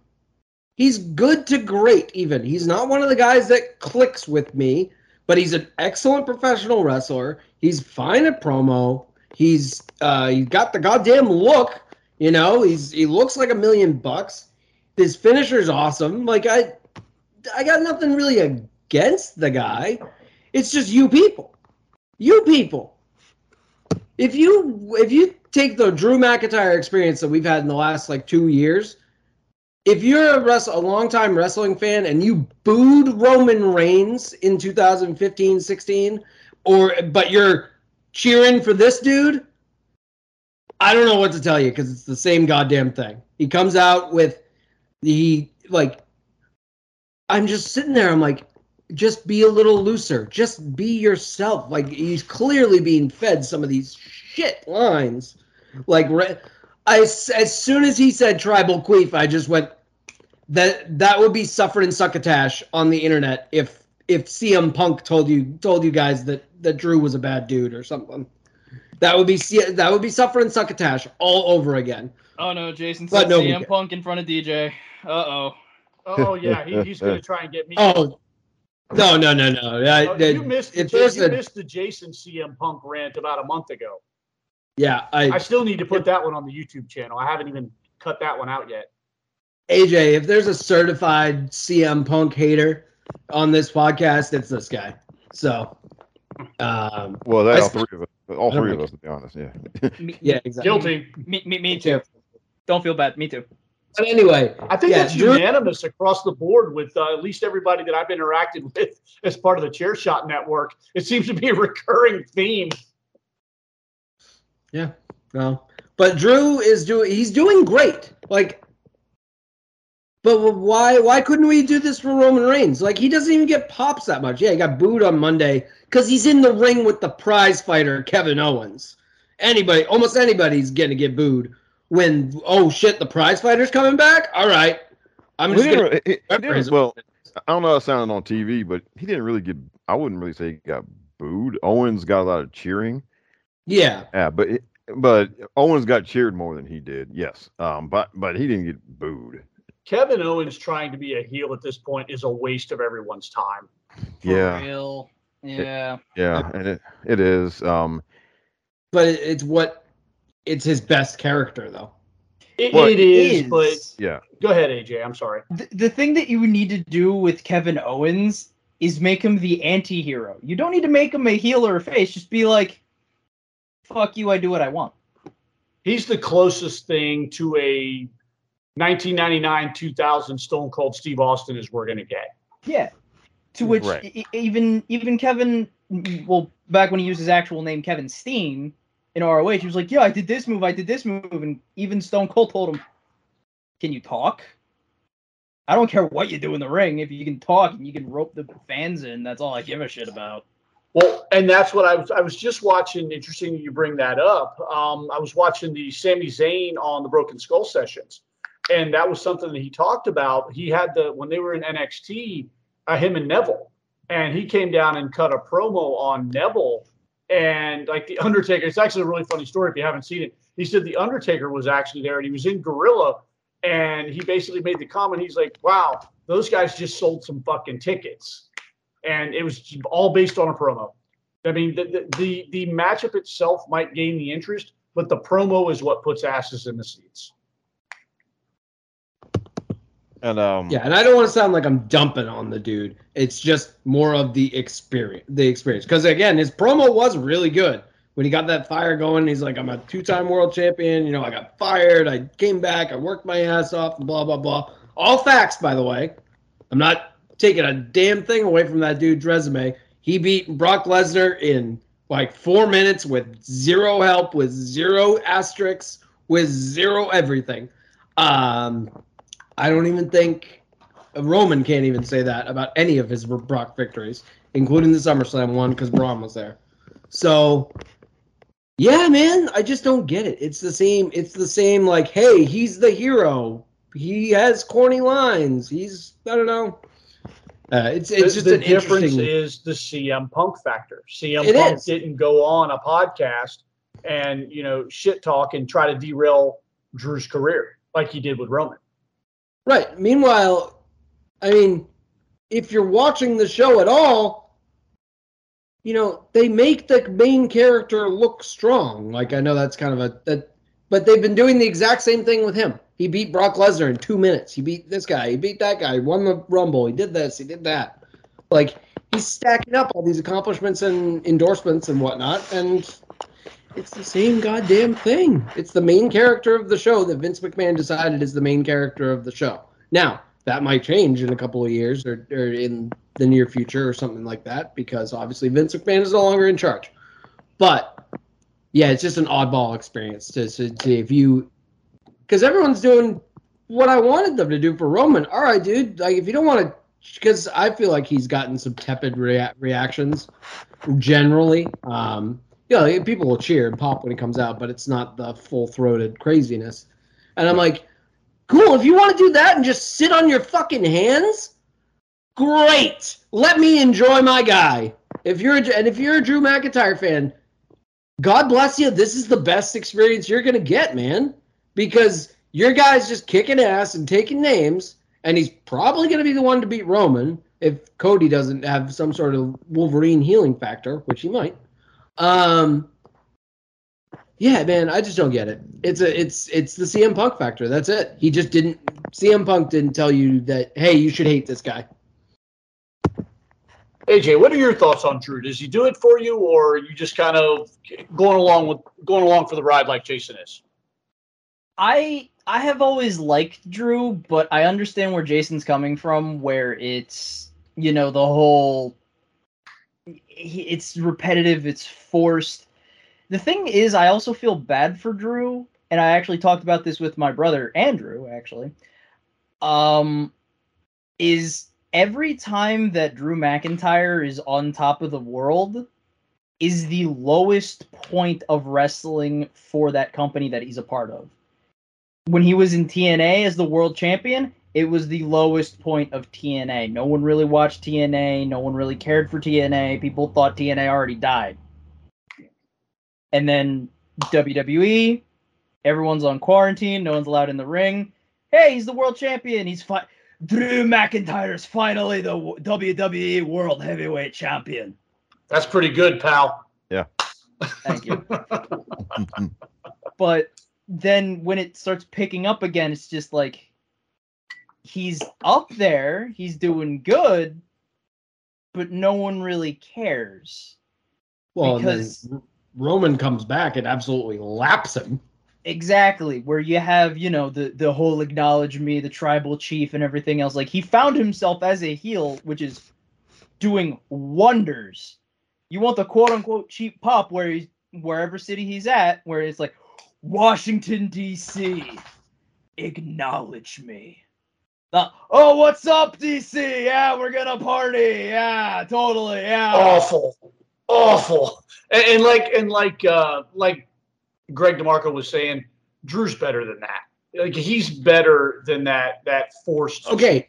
He's good to great. Even he's not one of the guys that clicks with me, but he's an excellent professional wrestler. He's fine at promo. He's uh, he's got the goddamn look. You know, he's he looks like a million bucks. His finisher's awesome. Like I, I got nothing really against the guy. It's just you people, you people. If you if you take the Drew McIntyre experience that we've had in the last like two years. If you're a wrestle, a longtime wrestling fan and you booed Roman Reigns in 2015, 16, or but you're cheering for this dude, I don't know what to tell you because it's the same goddamn thing. He comes out with the like. I'm just sitting there. I'm like, just be a little looser. Just be yourself. Like he's clearly being fed some of these shit lines. Like I as soon as he said tribal queef, I just went that that would be suffering succotash on the internet if if CM Punk told you told you guys that that Drew was a bad dude or something. That would be that would be suffering succotash all over again. Oh no, Jason But said nobody CM. Punk in front of DJ. Uh oh. Oh <laughs> yeah, he, he's going to try and get me. Oh no no no no! I, Oh, you missed. if the, you a missed the Jason CM Punk rant about a month ago. Yeah, I I still need to put that one on the YouTube channel. I haven't even cut that one out yet. AJ, if there's a certified CM Punk hater on this podcast, it's this guy. So, um, Well, that all sp- three of us. All three of us, to be honest. Yeah. <laughs> Me, yeah, exactly. Guilty. me, me, me too. Don't feel bad. Me too. But anyway, I think Yeah, that's Drew- unanimous across the board with uh, at least everybody that I've interacted <laughs> with as part of the Chairshot Network. It seems to be a recurring theme. No, but Drew is doing. He's doing great. Like, but why? Why couldn't we do this for Roman Reigns? Like, he doesn't even get pops that much. Yeah, he got booed on Monday because he's in the ring with the prize fighter Kevin Owens. Anybody, almost anybody's gonna get booed when oh shit, the prize fighter's coming back. All right, I'm just gonna. re- he- he remember didn't- his- well, I don't know how it sounded on TV, but he didn't really get. I wouldn't really say he got booed. Owens got a lot of cheering. Yeah, Yeah, but it- but Owens got cheered more than he did. Yes, um, but but he didn't get booed. Kevin Owens trying to be a heel at this point is a waste of everyone's time. For Yeah, real. Yeah. yeah, and it it is. Um, but it's what it's his best character though. It, Well, it is, but yeah, go ahead, AJ. I'm sorry. the, the thing that you need to do with Kevin Owens is make him the anti-hero. You don't need to make him a heel or a face. Just be like, fuck you, I do what I want. He's the closest thing to a 1999 2000 Stone Cold Steve Austin as we're going to get. Yeah. To mm, which Right. e- even even Kevin, well, back when he used his actual name, Kevin Steen, in ROH, he was like, "Yeah, I did this move, I did this move," and even Stone Cold told him, "Can you talk? I don't care what you do in the ring. If you can talk and you can rope the fans in, that's all I give a shit about." Well, and that's what I was. I was just watching. Interesting you bring that up. Um, I was watching the Sami Zayn on the Broken Skull sessions, and that was something that he talked about. He had the when they were in NXT, uh, him and Neville, and he came down and cut a promo on Neville, and like the Undertaker. It's actually a really funny story if you haven't seen it. He said the Undertaker was actually there, and he was in Gorilla, and he basically made the comment. He's like, "Wow, those guys just sold some fucking tickets." And it was all based on a promo. I mean, the, the the the matchup itself might gain the interest, but the promo is what puts asses in the seats. and um, Yeah, and I don't want to sound like I'm dumping on the dude. It's just more of the experience, the experience. Because again, his promo was really good when he got that fire going. He's like, "I'm a two-time world champion. You know, I got fired. I came back. I worked my ass off. And blah blah blah. All facts, by the way. I'm not taking a damn thing away from that dude's resume. He beat Brock Lesnar in like four minutes with zero help, with zero asterisks, with zero everything. Um, I don't even think Roman can't even say that about any of his Brock victories, including the SummerSlam one because Braun was there. So, yeah, man, I just don't get it. It's the same. It's the same. Like, hey, he's the hero. He has corny lines. He's I don't know. Uh, it's The, just the an difference interesting. is the CM Punk factor. CM It Punk is. didn't go on a podcast and you know shit talk and try to derail Drew's career like he did with Roman. Right. Meanwhile, I mean, if you're watching the show at all, you know, they make the main character look strong. Like I know that's kind of a that but they've been doing the exact same thing with him. He beat Brock Lesnar in 2 minutes. He beat this guy, he beat that guy, he won the Rumble, he did this, he did that. Like he's stacking up all these accomplishments and endorsements and whatnot and It's the same goddamn thing. It's the main character of the show that Vince McMahon decided is the main character of the show. Now, that might change in a couple of years or, or in the near future or something like that because obviously Vince McMahon is no longer in charge. But yeah, it's just an oddball experience to, to, to if you because everyone's doing what I wanted them to do for Roman. All right, dude. Like if you don't want to, because I feel like he's gotten some tepid rea- reactions generally. Um, you know, people will cheer and pop when he comes out, but it's not the full throated craziness. And I'm like, cool. If you want to do that and just sit on your fucking hands, great. Let me enjoy my guy. If you're a, and if you're a Drew McIntyre fan, God bless you. This is the best experience you're gonna get, man, because your guy's just kicking ass and taking names, and he's probably gonna be the one to beat Roman if Cody doesn't have some sort of Wolverine healing factor, which he might. Um, yeah, man, I just don't get it. It's a it's it's the CM Punk factor. That's it. He just didn't CM Punk didn't tell you that hey, you should hate this guy. AJ, what are your thoughts on Drew? Does he do it for you, or are you just kind of going along with going along for the ride like Jason is? I I have always liked Drew, but I understand where Jason's coming from, where it's you know the whole it's repetitive, it's forced. The thing is, I also feel bad for Drew, and I actually talked about this with my brother Andrew. Actually, um, is every time that Drew McIntyre is on top of the world is the lowest point of wrestling for that company that he's a part of. When he was in TNA as the world champion, it was the lowest point of TNA. No one really watched TNA. No one really cared for TNA. People thought TNA already died. And then WWE, everyone's on quarantine. No one's allowed in the ring. Hey, he's the world champion. He's fi- Drew McIntyre is finally the WWE World Heavyweight Champion. That's pretty good, pal. Yeah. Thank you. <laughs> <laughs> but then when it starts picking up again, it's just like he's up there, he's doing good, but no one really cares. Well, because Roman comes back and absolutely laps him. Exactly, where you have, you know, the the whole acknowledge me, the tribal chief and everything else. Like he found himself as a heel, which is doing wonders. You want the quote unquote cheap pop where he's wherever city he's at, where it's like Washington DC, acknowledge me. Uh, oh, what's up, DC? Yeah, we're gonna party. Yeah, totally. Yeah. Awful, awful, and, and like and like uh like Greg DeMarco was saying, Drew's better than that. Like he's better than that. That forced. Okay,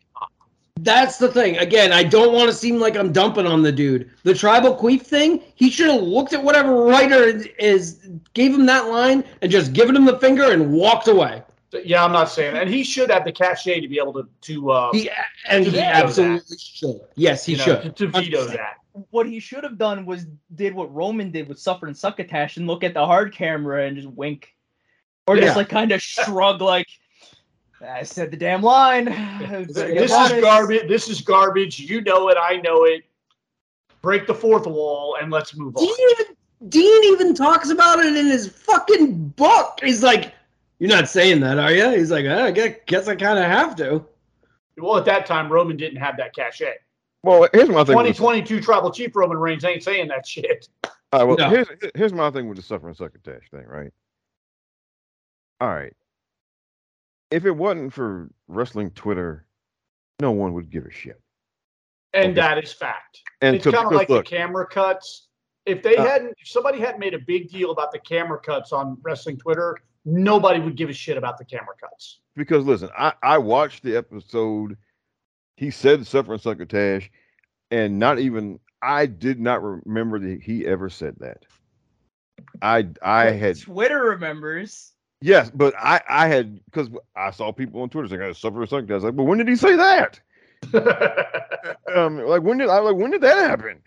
that's the thing. Again, I don't want to seem like I'm dumping on the dude. The tribal queef thing, he should have looked at whatever writer is gave him that line and just given him the finger and walked away. Yeah, I'm not saying, that. and he should have the cachet to be able to to uh, He and he veto absolutely should. Yes, he you know, should. to, to veto that. what he should have done was did what Roman did with Suffer and Succotash and look at the hard camera and just wink. Or just like kind of shrug like I said the damn line. <laughs> This is garbage. This is garbage. You know it. I know it. Break the fourth wall and let's move on. Dean even Dean even talks about it in his fucking book. He's like, "You're not saying that, are you?" He's like, "I guess, guess I kind of have to." Well, at that time, Roman didn't have that cachet. Well, here's my thing. with the- 2022 tribal chief Roman Reigns ain't saying that shit. All right, well, No. here's here's my thing with the suffering succotash thing, right? All right. If it wasn't for wrestling Twitter, no one would give a shit. And Okay. that is fact. And it's kind of like look, the camera cuts. If they Uh, hadn't, if somebody hadn't made a big deal about the camera cuts on wrestling Twitter, nobody would give a shit about the camera cuts. because listen, I I watched the episode. He said suffering succotash, and not even I did not remember that he ever said that. I I had Twitter remembers. Yes, but I I had because I saw people on Twitter saying I suffering succotash. I was like, but when did he say that? <laughs> um, like when did I like when did that happen?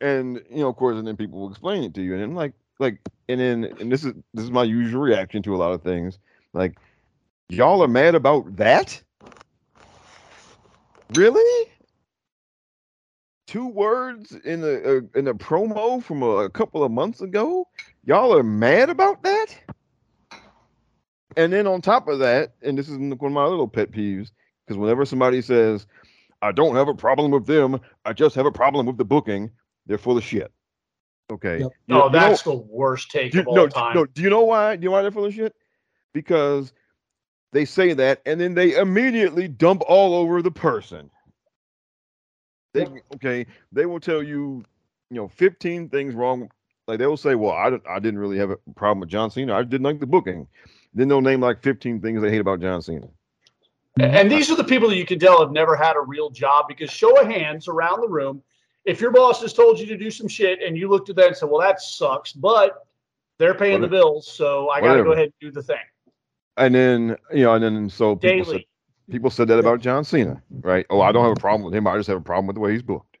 And you know, of course, and then people will explain it to you, and then like like and then and this is this is my usual reaction to a lot of things. Like, y'all are mad about that? Really? two words in a, a in a promo from a, a couple of months ago. Y'all are mad about that. And then on top of that, and this is one of my little pet peeves, because whenever somebody says, "I don't have a problem with them, I just have a problem with the booking," they're full of shit. Okay. Yep. No, oh, you know- that's the worst take do, of all no, time. no. Do you know why? Do you know why they're full of shit? Because they say that and then they immediately dump all over the person. They okay. They will tell you, you know, fifteen things wrong. Like they will say, "Well, I, didn't- I didn't really have a problem with John Cena. I didn't like the booking." Then they'll name like fifteen things they hate about John Cena. And these are the people that you can tell have never had a real job because show of hands around the room. If your boss has told you to do some shit and you looked at that and said, "Well, that sucks," but they're paying the bills, so I got to go ahead and do the thing And then you know, and then so people said, people said that about John Cena, right? Oh, I don't have a problem with him. I just have a problem with the way he's booked.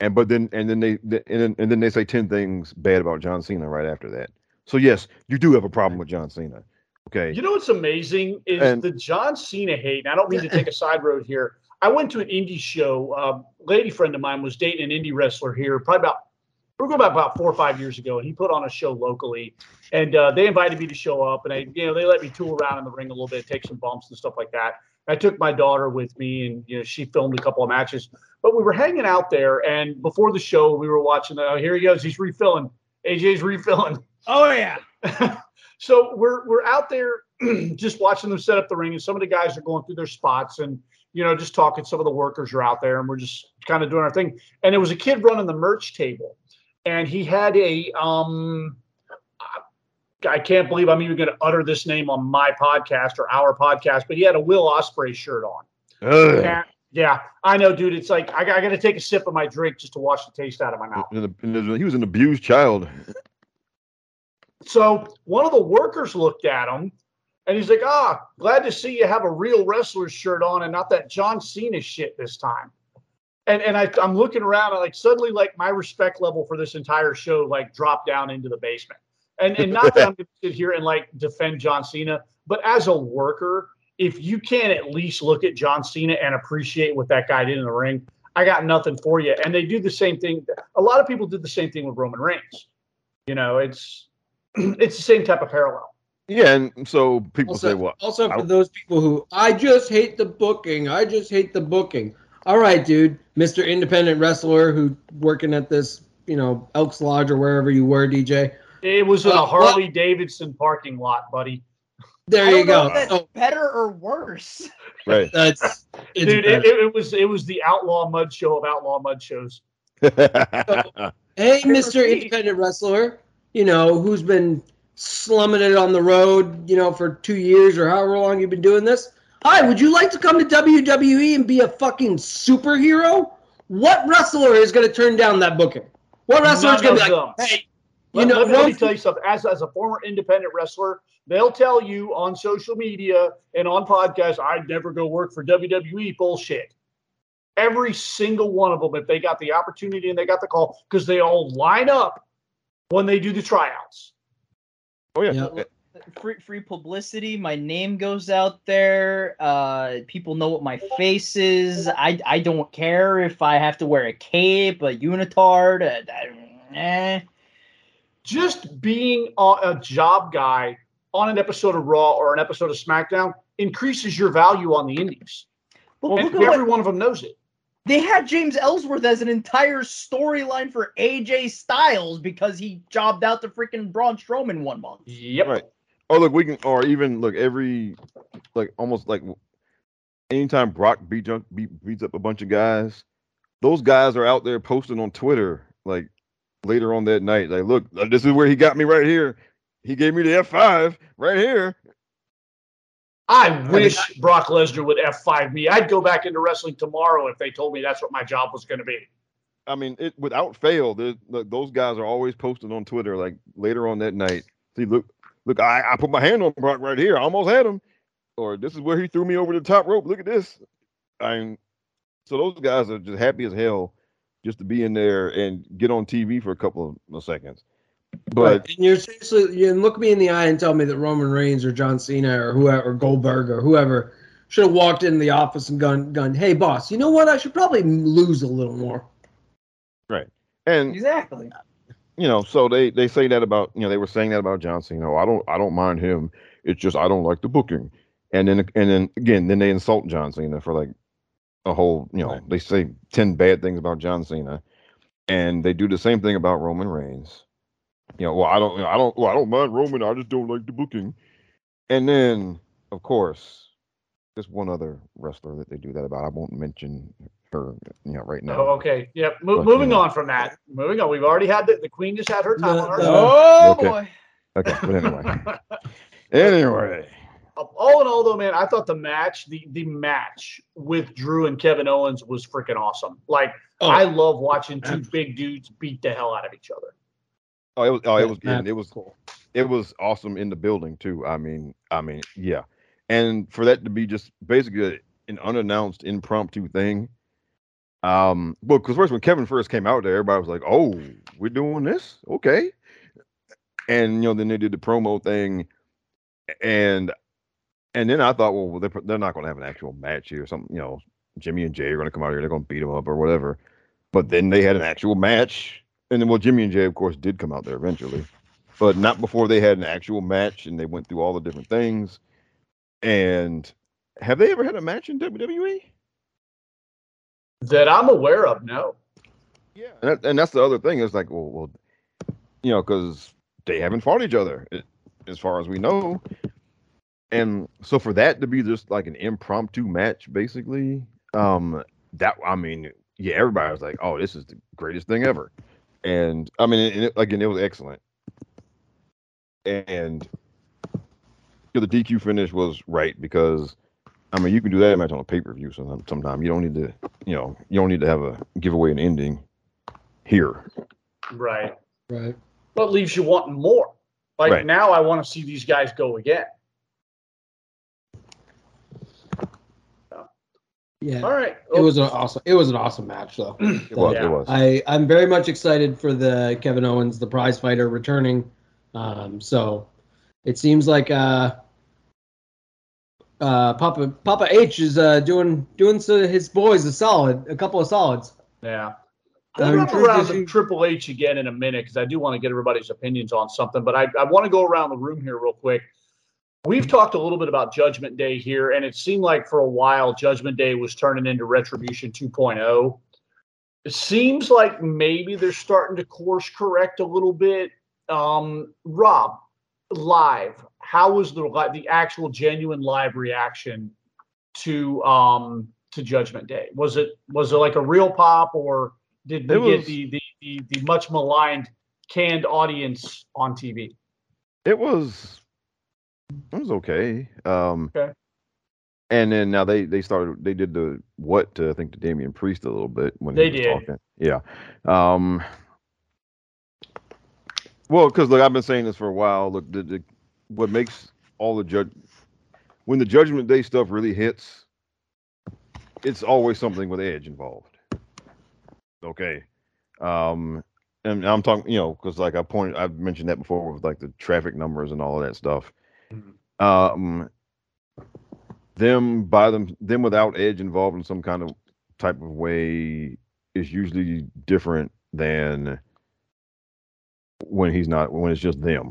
And but then and then they and then, and then they say ten things bad about John Cena right after that. So yes, you do have a problem with John Cena. Okay. You know what's amazing is And- the John Cena hate. And I don't mean to take a side road here. I went to an indie show. A lady friend of mine was dating an indie wrestler here, probably about we're going back about four or five years ago, and he put on a show locally, and uh, they invited me to show up, and I, you know, they let me tool around in the ring a little bit, take some bumps and stuff like that. I took my daughter with me, and you know, she filmed a couple of matches. But we were hanging out there, and before the show, we were watching. Oh, here he goes, he's refilling. AJ's refilling. Oh yeah. <laughs> so we're we're out there <clears throat> just watching them set up the ring, and some of the guys are going through their spots and you know just talking. Some of the workers are out there, and we're just kind of doing our thing. And there was a kid running the merch table, and he had a um. I can't believe I'm even going to utter this name on my podcast or our podcast, but he had a Will Ospreay shirt on. Ugh. Yeah, yeah, I know, dude. It's like I, I got to take a sip of my drink just to wash the taste out of my mouth. And the- and he was an abused child. So one of the workers looked at him and he's like, Ah, glad to see you have a real wrestler's shirt on and not that John Cena shit this time. And and I, I'm looking around and like suddenly like my respect level for this entire show like dropped down into the basement. And and not that I'm gonna sit here and like defend John Cena, but as a worker, if you can't at least look at John Cena and appreciate what that guy did in the ring, I got nothing for you. And they do the same thing. A lot of people did the same thing with Roman Reigns. You know, it's <clears throat> it's the same type of parallel. Yeah, and so people Also, say, "Well, also for those people who I just hate the booking. I just hate the booking. All right, dude, Mr. Independent Wrestler who working at this, you know, Elks Lodge or wherever you were, DJ. It was in Uh, a well- Harley Davidson parking lot, buddy. There I you don't know go. if that's Oh, better or worse. <laughs> right." that's it's Dude, it, it, it was it was the outlaw mud show of outlaw mud shows. Hey, Mr. Independent Wrestler, you know, who's been slumming it on the road, you know, for two years or however long you've been doing this. Hi, would you like to come to WWE and be a fucking superhero? What wrestler is going to turn down that booking? What wrestler is going to be like, them. hey, you Let, know, let me, let me tell you something. As, as a former independent wrestler, they'll tell you on social media and on podcasts, I'd never go work for WWE. Bullshit. Every single one of them, if they got the opportunity and they got the call, because they all line up when they do the tryouts. oh yeah. Yeah. Free free publicity. My name goes out there. Uh, people know what my face is. I I don't care if I have to wear a cape, a unitard. uh, uh, eh. just being a, a job guy on an episode of Raw or an episode of SmackDown increases your value on the indies. But and every what one of them knows it. They had James Ellsworth as an entire storyline for AJ Styles because he jobbed out to freaking Braun Strowman one month. Yep. Right. Oh look, we can, or even look every, like almost like, anytime Brock beat, up- beat beats up a bunch of guys, those guys are out there posting on Twitter like later on that night. Like, look, this is where he got me right here. He gave me the F five right here. I wish Brock Lesnar would F5 me. I'd go back into wrestling tomorrow if they told me that's what my job was going to be. I mean, it without fail, those guys are always posting on Twitter like later on that night. See, look, look, I, I put my hand on Brock right here. I almost had him. Or this is where he threw me over the top rope. Look at this. I mean, so those guys are just happy as hell just to be in there and get on TV for a couple of seconds. But Right. And you're seriously, you can look me in the eye and tell me that Roman Reigns or John Cena or whoever, or Goldberg or whoever, should have walked in the office and gone, gone, hey boss, you know what? I should probably lose a little more. Right. And Exactly. you know, so they they say that about you know they were saying that about John Cena. Oh, I don't I don't mind him. It's just I don't like the booking. And then and then again, then they insult John Cena for like a whole you know Right. they say ten bad things about John Cena, and they do the same thing about Roman Reigns. You know, well I don't I don't well I don't mind Roman. I just don't like the booking. And then of course, there's one other wrestler that they do that about. I won't mention her you know right now. Oh, okay. Yep. Mo- But, moving you know. on from that. Moving on. We've already had the, the queen just had her time The- on her. the- Oh Okay. boy. Okay, but anyway, <laughs> anyway. all in all, though, man, I thought the match, the the match with Drew and Kevin Owens was freaking awesome. Like Oh. I love watching two big dudes beat the hell out of each other. Oh, it was. Oh, it was. And it was. cool. It was awesome in the building too. I mean, I mean, yeah. And for that to be just basically an unannounced, impromptu thing. Um, well, because first when Kevin first came out there, everybody was like, "Oh, we're doing this, okay." And you know, then they did the promo thing, and and then I thought, well, they're, they're not going to have an actual match here. Something, you know, Jimmy and Jay are going to come out here, they're going to beat them up or whatever. But then they had an actual match, and then well, Jimmy and Jay, of course, did come out there eventually but not before they had an actual match and they went through all the different things. And have they ever had a match in? WWE? That I'm aware of, no. Yeah, and, that, and that's the other thing. Is like, well, well, you know, because they haven't fought each other as far as we know. And so for that to be just like an impromptu match, basically, um, that I mean, yeah, everybody was like, "Oh, this is the greatest thing ever," and I mean, it, again, it was excellent. And you know, the DQ finish was right because, I mean, you can do that match on a pay per view. Sometimes, sometime you don't need to, you know, you don't need to have a give away an ending here. Right. Right. But leaves you wanting more. Like Right. now, I want to see these guys go again. Yeah. All right. It was an awesome. It was an awesome match, though. <clears throat> It was. Yeah. It was. I I'm very much excited for the Kevin Owens, the prize fighter, returning. Um, so it seems like uh, uh, Papa Papa H is uh, doing doing so his boys a solid, a couple of solids. Yeah. I We'll mean, wrap around Triple to H- Triple H again in a minute because I do want to get everybody's opinions on something. But I, I want to go around the room here real quick. We've talked a little bit about Judgment Day here, and it seemed like for a while Judgment Day was turning into Retribution 2.0. It seems like maybe they're starting to course correct a little bit. Um, Rob, live, how was the the actual genuine live reaction to um to Judgment Day? Was it was it like a real pop or did we It get the, the, the, the much maligned canned audience on TV? It was it was okay. Um Okay. and then now they they started they did the what to I think to Damian Priest a little bit when They did. talking. Yeah. Um well, because look, I've been saying this for a while. Look, the, the what makes all the judge when the Judgment Day stuff really hits, it's always something with Edge involved. Okay. Um, and I'm talking, you know, because like I pointed, I've mentioned that before with like the traffic numbers and all of that stuff. Um, them by them, them without Edge involved in some kind of type of way is usually different than when he's not when it's just them.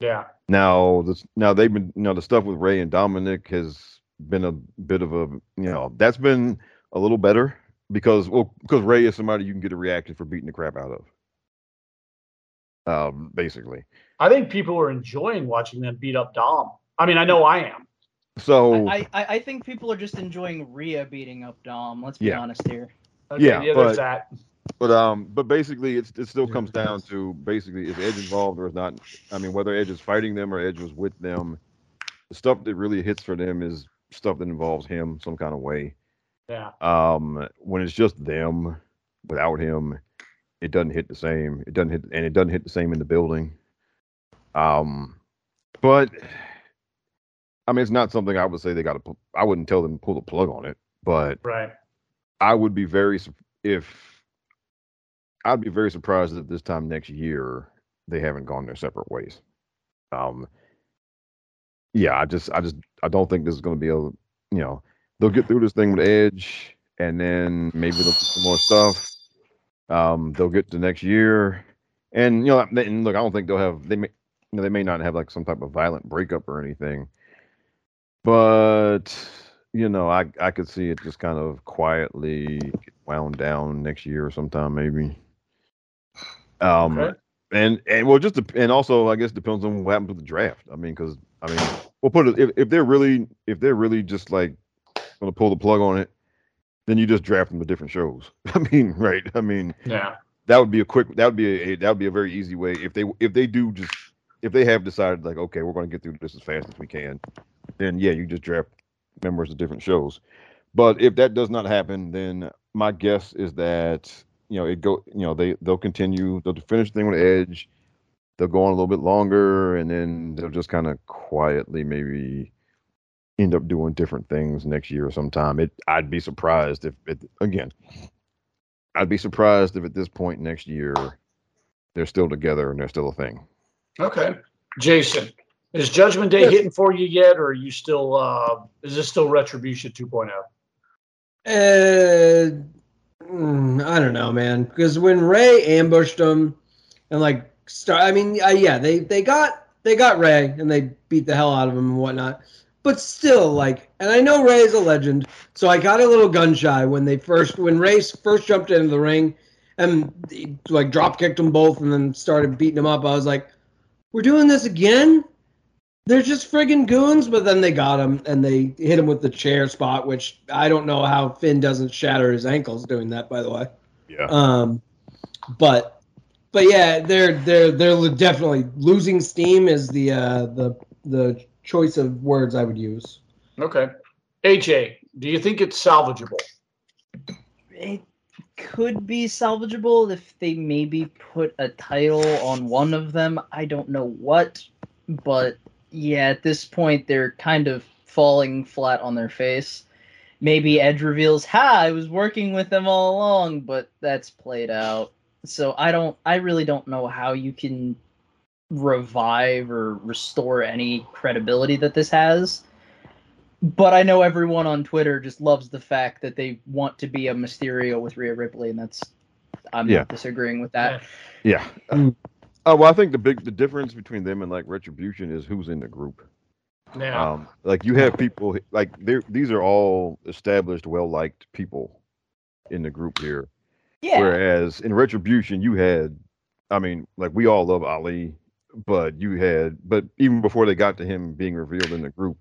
Yeah. Now, this now they've been you know the stuff with Rey and Dominik has been a bit of a you know that's been a little better because well because Rey is somebody you can get a reaction for beating the crap out of. Um, basically. I think people are enjoying watching them beat up Dom. I mean, I know I am. So I, I I think people are just enjoying Rhea beating up Dom. Let's be Yeah. honest here. Okay, Yeah, yeah, but- there's that. But um, but basically, it's it still comes down to basically is Edge involved or is not. I mean, whether Edge is fighting them or Edge was with them, the stuff that really hits for them is stuff that involves him some kind of way. Yeah. Um, when it's just them without him, it doesn't hit the same. It doesn't hit, and it doesn't hit the same in the building. Um, but I mean, it's not something I would say they got to. I wouldn't tell them to pull the plug on it, but Right. I would be very if I'd be very surprised if this time next year they haven't gone their separate ways. Um, yeah, I just, I just, I don't think this is going to be a, you know, they'll get through this thing with Edge, and then maybe they'll do some more stuff, Um, they'll get to next year, and you know, and look, I don't think they'll have they may you know they may not have like some type of violent breakup or anything, but you know, I I could see it just kind of quietly wound down next year or sometime maybe. Um, Okay. and and well, just dep- and also I guess depends on what happens with the draft. I mean, because I mean, we'll put it if if they're really if they're really just like gonna pull the plug on it, then you just draft them to different shows. <laughs> I mean, right? I mean, Yeah. that would be a quick that would be a that would be a very easy way if they if they do just if they have decided like okay we're going to get through this as fast as we can then yeah you just draft members of different shows but if that does not happen then my guess is that you know it go you know they they'll continue they'll finish the thing with edge they'll go on a little bit longer and then they'll just kind of quietly maybe end up doing different things next year or sometime it i'd be surprised if it again I'd be surprised if at this point next year they're still together and they're still a thing. Okay. Jason, is Judgment Day Yes. hitting for you yet, or are you still? uh Is this still Retribution oh? 2.0? Uh, mm, I don't know, man. Because when Rey ambushed him and like start, I mean, uh, yeah, they they got they got Rey and they beat the hell out of him and whatnot. But still, like, and I know Rey is a legend, so I got a little gun shy when they first when Rey first jumped into the ring and like drop kicked them both and then started beating them up. I was like, we're doing this again. They're just friggin' goons, but then they got him and they hit him with the chair spot, which I don't know how Finn doesn't shatter his ankles doing that, by the way. Yeah. Um, but but yeah, they're they're they're definitely losing steam is the uh, the the choice of words I would use. Okay. AJ, do you think it's salvageable? It could be salvageable if they maybe put a title on one of them. I don't know what, but yeah, at this point they're kind of falling flat on their face. Maybe Edge reveals, "Ha, I was working with them all along," but that's played out. So I don't I really don't know how you can revive or restore any credibility that this has. But I know everyone on Twitter just loves the fact that they want to be a Mysterio with Rhea Ripley, and that's I'm Yeah. not disagreeing with that. Yeah. Mm. Uh, well, I think the big the difference between them and like Retribution is who's in the group. Yeah. Um, like you have people like they these are all established, well liked people in the group here. Yeah, Whereas in Retribution, you had, I mean, like we all love Ali, but you had, but even before they got to him being revealed in the group,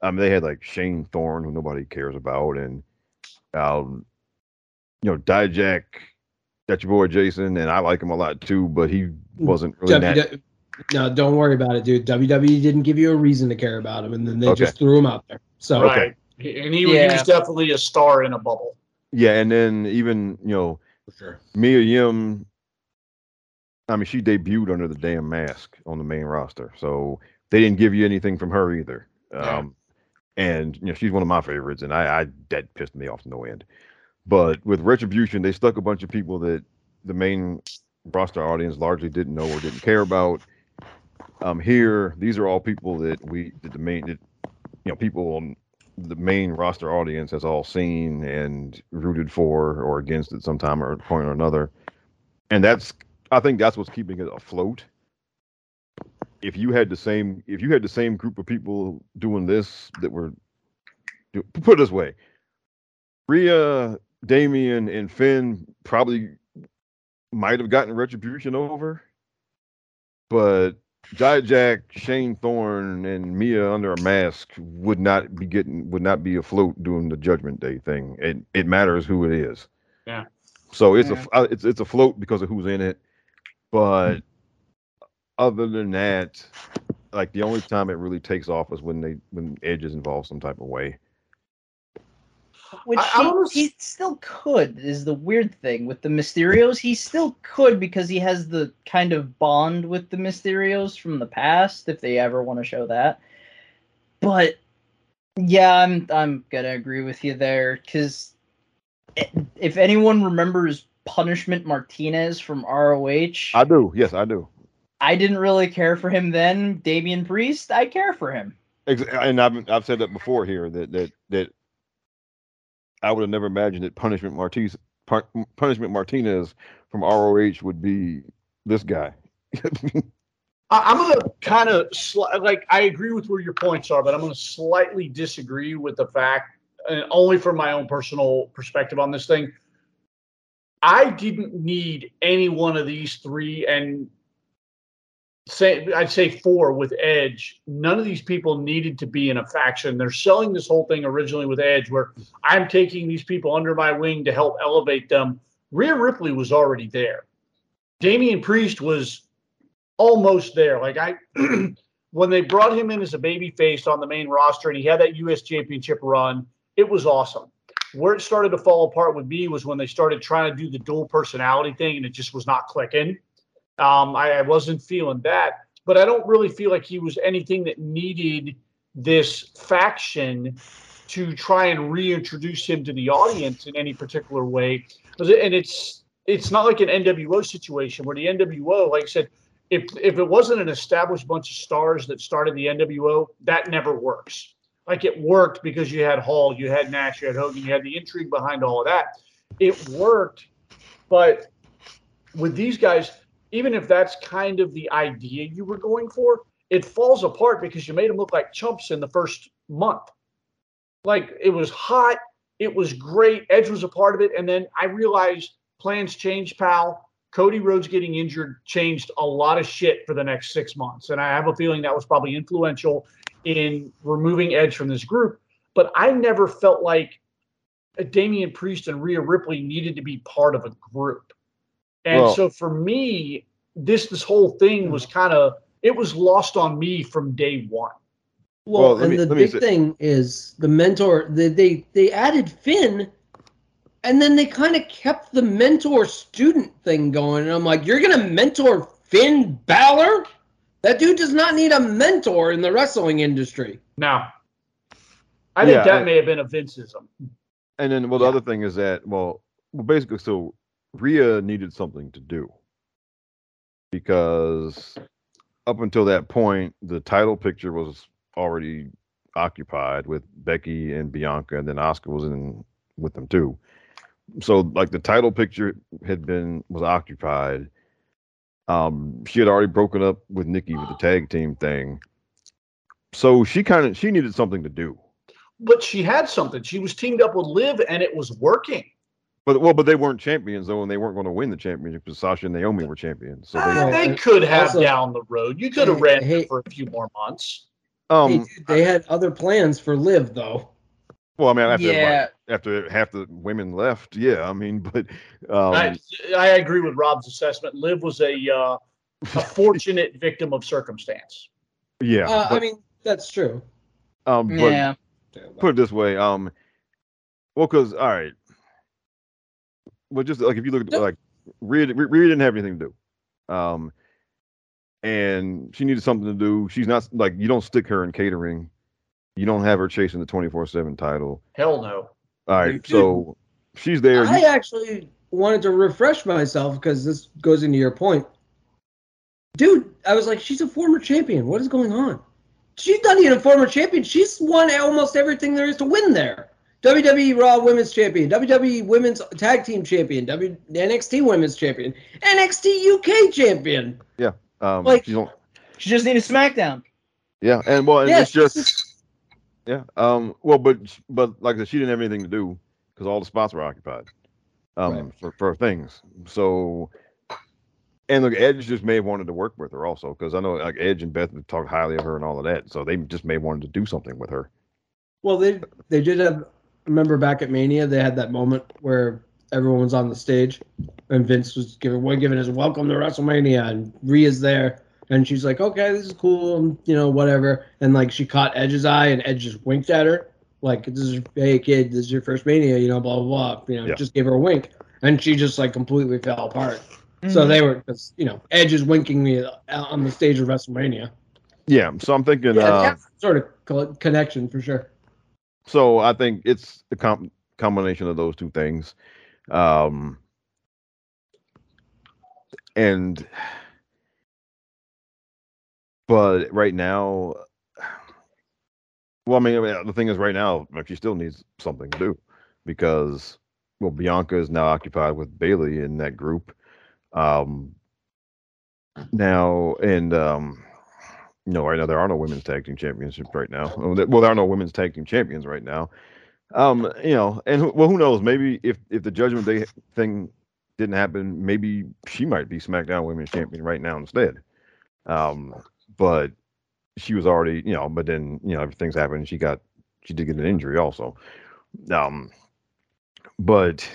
I mean, they had like Shane Thorne, who nobody cares about, and um, you know, Dijak, that's your boy Jason, and I like him a lot too, but he wasn't really that. No, don't worry about it, dude. WWE didn't give you a reason to care about him, and then they Okay. just threw him out there. So okay. And he, he was definitely a star in a bubble. Yeah, and then even you know for sure. Mia Yim, I mean, she debuted under the damn mask on the main roster, so they didn't give you anything from her either. Yeah. Um, and you know, she's one of my favorites, and I, I that pissed me off to no end. But with Retribution, they stuck a bunch of people that the main roster audience largely didn't know or didn't care about. Um, here, these are all people that we that the main that you know people on the main roster audience has all seen and rooted for or against at some time or point or another. And that's I think that's what's keeping it afloat. If you had the same if you had the same group of people doing this that were do- put it this way, Rhea, Damian, and Finn probably might have gotten retribution over, but jack Shane Thorne, and Mia under a mask would not be getting would not be afloat doing the Judgment Day thing. It it matters who it is. Yeah. So it's Yeah. a uh, it's a float because of who's in it, but other than that, like the only time it really takes off is when they when Edge is involved some type of way. which I- I he, almost- he still could is the weird thing with the Mysterios. He still could because he has the kind of bond with the Mysterios from the past, if they ever want to show that. But yeah, I'm I'm gonna agree with you there because if anyone remembers Punishment Martinez from ROH, I do, yes, I do. I didn't really care for him then. Damian Priest, I care for him. And I've I've said that before here that that that I would have never imagined that Punishment Martinez Punishment Martinez from ROH would be this guy. <laughs> I- I'm going to kind of sli- like I agree with where your points are, but I'm going to slightly disagree with the fact, and only from my own personal perspective on this thing. I didn't need any one of these three, and say I'd say four with Edge. None of these people needed to be in a faction. They're selling this whole thing originally with Edge, where I'm taking these people under my wing to help elevate them. Rhea Ripley was already there. Damian Priest was almost there. Like I, <clears throat> when they brought him in as a baby face on the main roster, and he had that U.S. Championship run, it was awesome. Where it started to fall apart with me was when they started trying to do the dual personality thing, and it just was not clicking. Um, I, I wasn't feeling that, but I don't really feel like he was anything that needed this faction to try and reintroduce him to the audience in any particular way. And it's it's not like an NWO situation where the NWO, like I said, if if it wasn't an established bunch of stars that started the NWO, that never works. Like it worked because you had Hall, you had Nash, you had Hogan, you had the intrigue behind all of that. It worked, but with these guys, even if that's kind of the idea you were going for, it falls apart because you made them look like chumps in the first month. Like it was hot, it was great. Edge was a part of it, and then I realized plans changed, pal. Cody Rhodes getting injured changed a lot of shit for the next six months. And I have a feeling that was probably influential in removing Edge from this group. But I never felt like Damian Priest and Rhea Ripley needed to be part of a group. And Well- so for me, this this whole thing was hmm. kind of it was lost on me from day one. Well, Well, and me- the big say- thing is the mentor. They they, they added Finn, and then they kind of kept the mentor student thing going. And I'm like, you're gonna mentor Finn Balor? That dude does not need a mentor in the wrestling industry. Now, I think Yeah, that I- may have been a Vinceism. And then, well, the Yeah. other thing is that, well, well, basically, so Rhea needed something to do because up until that point, the title picture was already occupied with Becky and Bianca, and then Asuka was in with them too. So, like, the title picture had been was occupied. Um, she had already broken up with Nikki with the tag team thing, so she kind of she needed something to do. But she had something. She was teamed up with Liv, and it was working. But well, but they weren't champions though, and they weren't going to win the championship because Sasha and Naomi were champions. So they, Well, they could have also- down the road. You could have Hey, ran hey- for a few more months. um, hey, dude, they had other plans for Liv though. well, I mean, after Yeah. everybody- after half the women left, yeah, I mean, <laughs> but um, I, I agree with Rob's assessment. Liv was a uh, a <laughs> fortunate victim of circumstance. yeah, Uh, I mean, that's true. um, but Yeah. put it this way, um, well, because all right, well, just like if you look at Yep. like Rhea, Rhea didn't have anything to do, um, and she needed something to do. She's not like you don't stick her in catering, you don't have her chasing the twenty four seven title. Hell no. All right, You so she's there. I You, actually wanted to refresh myself because this goes into your point. Dude, I was like, she's a former champion. What is going on? She's not even a former champion. She's won almost everything there is to win there. WWE Raw Women's Champion, WWE Women's Tag Team Champion, w, NXT Women's Champion, NXT UK Champion. Yeah. Um, like- you don't. She just needed SmackDown. Yeah, and well, and Yeah, it's just she's yeah. Um, well, but but like I said, she didn't have anything to do because all the spots were occupied. Um, Right. for for things. So, and look, Edge just may have wanted to work with her also because I know like Edge and Beth talked highly of her and all of that. So they just may have wanted to do something with her. Well, they they did have. Remember back at Mania, they had that moment where everyone was on the stage, and Vince was giving one giving his welcome to WrestleMania, and Rhea's there, and she's like, "Okay, this is cool," you know, whatever. And like she caught Edge's eye, and Edge just winked at her, like, "This is hey kid, this is your first Mania," you know, blah blah blah. You know, Yeah. just gave her a wink, and she just like completely fell apart. So Mhm. they were, 'cause, you know, Edge is winking me on the stage of WrestleMania. Yeah. So I'm thinking. Yeah, uh, sort of co- connection for sure. So I think it's the com- combination of those two things. Um, and but right now, well, I mean, I mean, the thing is, right now, she still needs something to do because well, Bianca is now occupied with Bayley in that group. Um, now and um, no, right now there are no women's tag team championships right now. Well, there are no women's tag team champions right now. Um, you know, and well, who knows? Maybe if if the Judgment Day thing didn't happen, maybe she might be SmackDown Women's Champion right now instead. Um, but she was already, you know, but then you know everything's happened. She got she did get an injury also. Um, but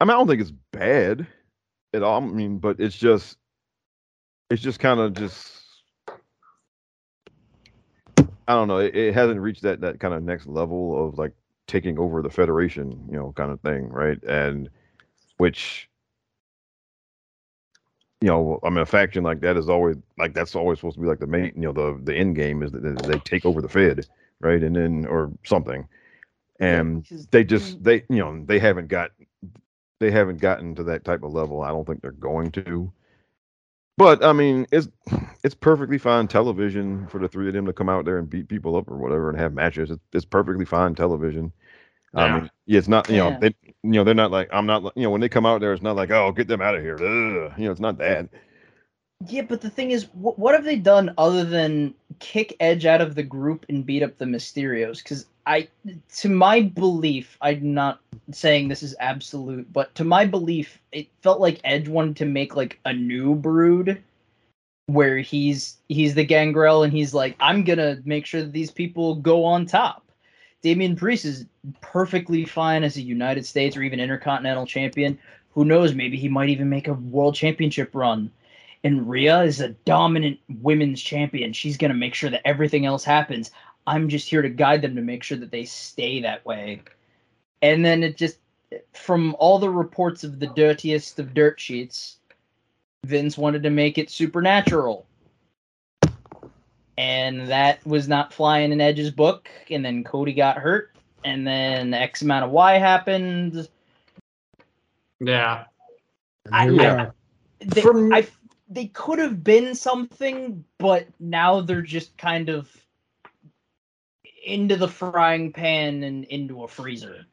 I mean, I don't think it's bad at all. I mean, but it's just it's just kind of just I don't know. It, it hasn't reached that that kind of next level of like taking over the federation, you know, kind of thing, right? And which you know, I mean, a faction like that is always like that's always supposed to be like the main, you know, the the end game is that they- they take over the Fed, right? And then or something, and they just they you know they haven't got they haven't gotten to that type of level. I don't think they're going to. But I mean, it's it's perfectly fine television for the three of them to come out there and beat people up or whatever and have matches. It's, it's perfectly fine television. I Yeah. mean, yeah, it's not you know Yeah. they you know they're not like I'm not like- you know when they come out there it's not like oh get them out of here. Ugh. You know it's not that. Yeah, but the thing is, wh- what have they done other than kick Edge out of the group and beat up the Mysterios? Because I, to my belief, I'm not saying this is absolute, but to my belief, it felt like Edge wanted to make like a new Brood, where he's he's the Gangrel and he's like, I'm gonna make sure that these people go on top. Damian Priest is perfectly fine as a United States or even Intercontinental Champion. Who knows? Maybe he might even make a World Championship run. And Rhea is a dominant women's champion. She's to make sure that everything else happens. I'm just here to guide them to make sure that they stay that way. And then it just, from all the reports of the dirtiest of dirt sheets, Vince wanted to make it supernatural. And that was not flying in Edge's book. And then Cody got hurt. And then X amount of Y happened. Yeah. I- Here I- are. they, From- I, they could have been something, but now they're just kind of into the frying pan and into a freezer.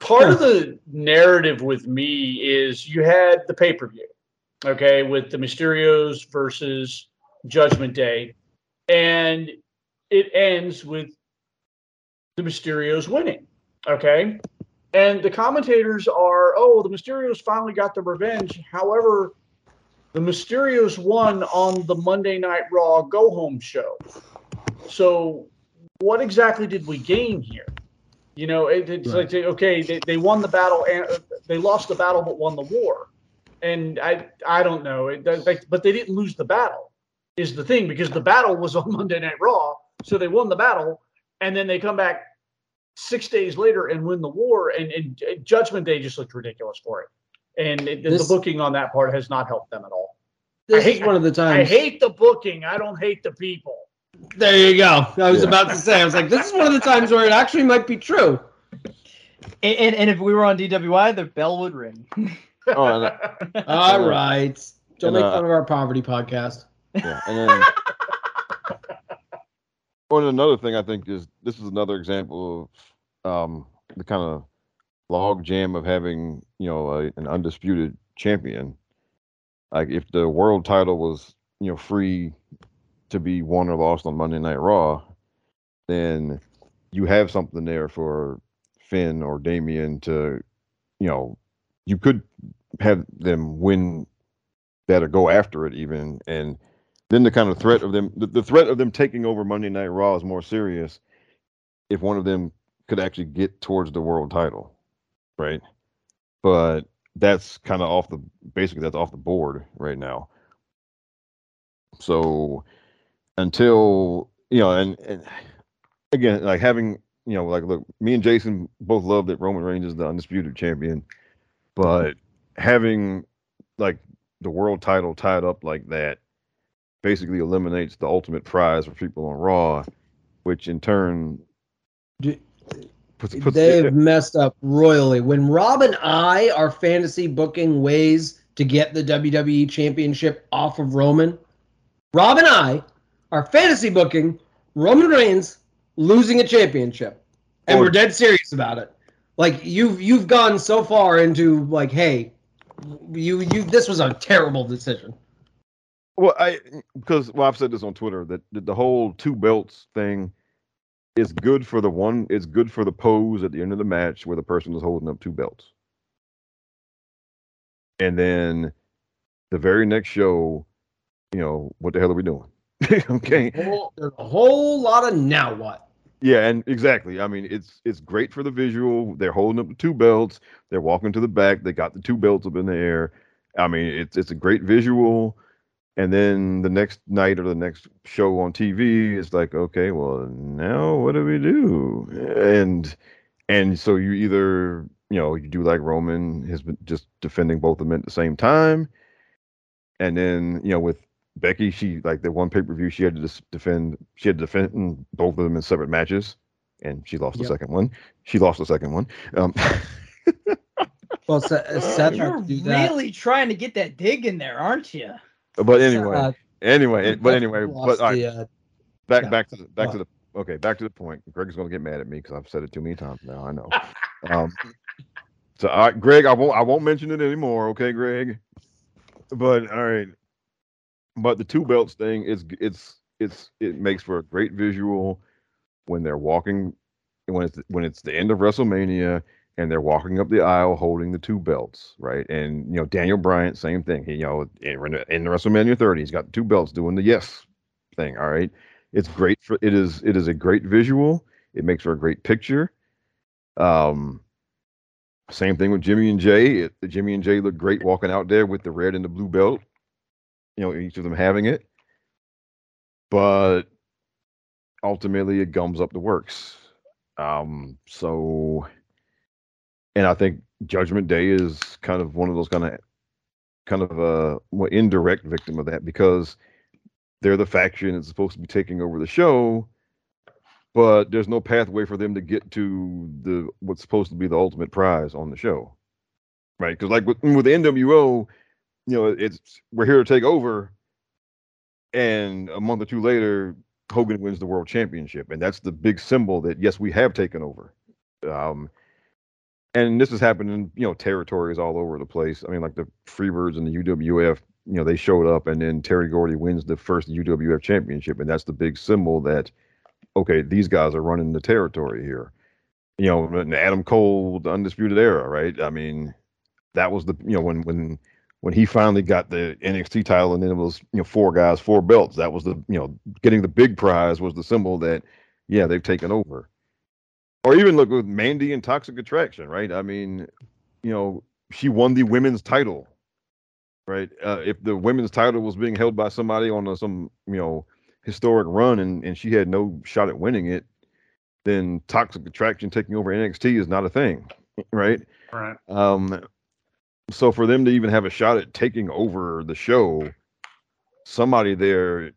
part of the narrative with me is you had the pay per view, okay, with the Mysterios versus Judgment Day, and it ends with the Mysterios winning, okay, and the commentators are, oh, the Mysterios finally got the revenge. However, the Mysterios won on the Monday Night Raw Go Home show. So, what exactly did we gain here? You know, it, it's Right. like okay, they, they won the battle and uh, they lost the battle but won the war, and I I don't know, it, they, but they didn't lose the battle, is the thing because the battle was <laughs> on Monday Night Raw, so they won the battle, and then they come back six days later and win the war, and, and Judgment Day just looked ridiculous for it, and it, This- the booking on that part has not helped them at all. This I hate- one of the times. I hate the booking. I don't hate the people. There you go. I was Yeah. about to say. I was like, this is one of the times where it actually might be true. And, and, and if we were on DWI, the bell would ring. <laughs> Oh, and, All right. Don't And, make uh, fun of our poverty podcast. yeah, and then <laughs> well, and another thing I think is this is another example of um, the kind of log jam of having you know a, an undisputed champion. Like if the world title was you know free to be won or lost on Monday Night Raw, then you have something there for Finn or Damian to, you know, you could have them win that or go after it even and then the kind of threat of them the, the threat of them taking over Monday Night Raw is more serious if one of them could actually get towards the world title. Right. But that's kind of off the basically that's off the board right now. So until you know, and, and again, like having you know, like look, me and Jason both love that Roman Reigns is the undisputed champion, but having like the world title tied up like that basically eliminates the ultimate prize for people on Raw, which in turn puts, puts they have messed up royally. When Rob and I are fantasy booking ways to get the WWE Championship off of Roman, Rob and I are fantasy booking Roman Reigns losing a championship, and we're dead serious about it. Like you've you've gone so far into like, hey, you you this was a terrible decision. Well, I because well, I've said this on Twitter that the, the whole two belts thing is good for the one. It's good for the pose at the end of the match where the person is holding up two belts, and then the very next show, you know, what the hell are we doing? <laughs> okay, Whole- There's a whole lot of now what. Yeah, and exactly. I mean, it's it's great for the visual. They're holding up the two belts. They're walking to the back. They got the two belts up in the air. I mean, it's it's a great visual. And then the next night or the next show on TV, it's like, okay, well, now what do we do? And and so you either you know you do like Roman has been just defending both of them at the same time, and then you know with Becky, she like the one pay per view she had to dis- defend. She had to defend both of them in separate matches, and she lost the second one. She lost the second one. Um, <laughs> Well, Seth, Seth You're do that. really trying to get that dig in there, aren't you? but anyway, Uh, anyway, but anyway, but all right, the, uh, back yeah. back to the back to the okay back to the point. Greg's gonna get mad at me because I've said it too many times now. I know. <laughs> um, so all right, Greg, I won't I won't mention it anymore. Okay, Greg. But all right, but the two belts thing is it's it's it makes for a great visual when they're walking when it's when it's the end of WrestleMania and they're walking up the aisle holding the two belts, right? And you know Daniel Bryan, same thing. He you know in, in WrestleMania 30, he's got the two belts doing the yes thing. All right, it's great for it is it is a great visual. It makes for a great picture. Um, same thing with Jimmy and Jay. It, Jimmy and Jay look great walking out there with the red and the blue belt. You know, each of them having it, but ultimately it gums up the works. Um, so, and I think Judgment Day is kind of one of those kind of kind of a more indirect victim of that because they're the faction that's supposed to be taking over the show, but there's no pathway for them to get to the what's supposed to be the ultimate prize on the show, right? Because like with, with the NWO, you know, it's we're here to take over, and a month or two later, Hogan wins the world championship, and that's the big symbol that yes, we have taken over. Um, and this has happened in you know territories all over the place. I mean, like the Freebirds and the UWF, you know, they showed up, and then Terry Gordy wins the first UWF championship, and that's the big symbol that okay, these guys are running the territory here. You know, Adam Cole, the Undisputed Era, right? I mean, that was the you know when when when he finally got the NXT title, and then it was you know four guys, four belts. That was the you know getting the big prize was the symbol that yeah they've taken over. Or even look with Mandy and Toxic Attraction, right? I mean, you know, she won the women's title, right? Uh, if the women's title was being held by somebody on a, some you know historic run and and she had no shot at winning it, then Toxic Attraction taking over NXT is not a thing, right? Right. Um, so for them to even have a shot at taking over the show, somebody there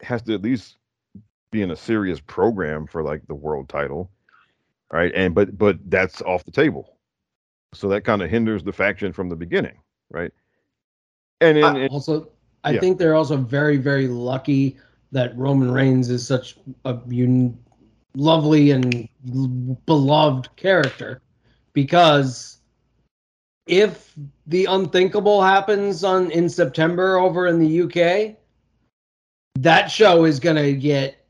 has to at least be in a serious program for like the world title, right? And but but that's off the table, so that kind of hinders the faction from the beginning, right? And in, I- Also, I Yeah. think they're also very, very lucky that Roman Reigns is such a un- lovely and beloved character because if the unthinkable happens on in September over in the UK, that show is gonna get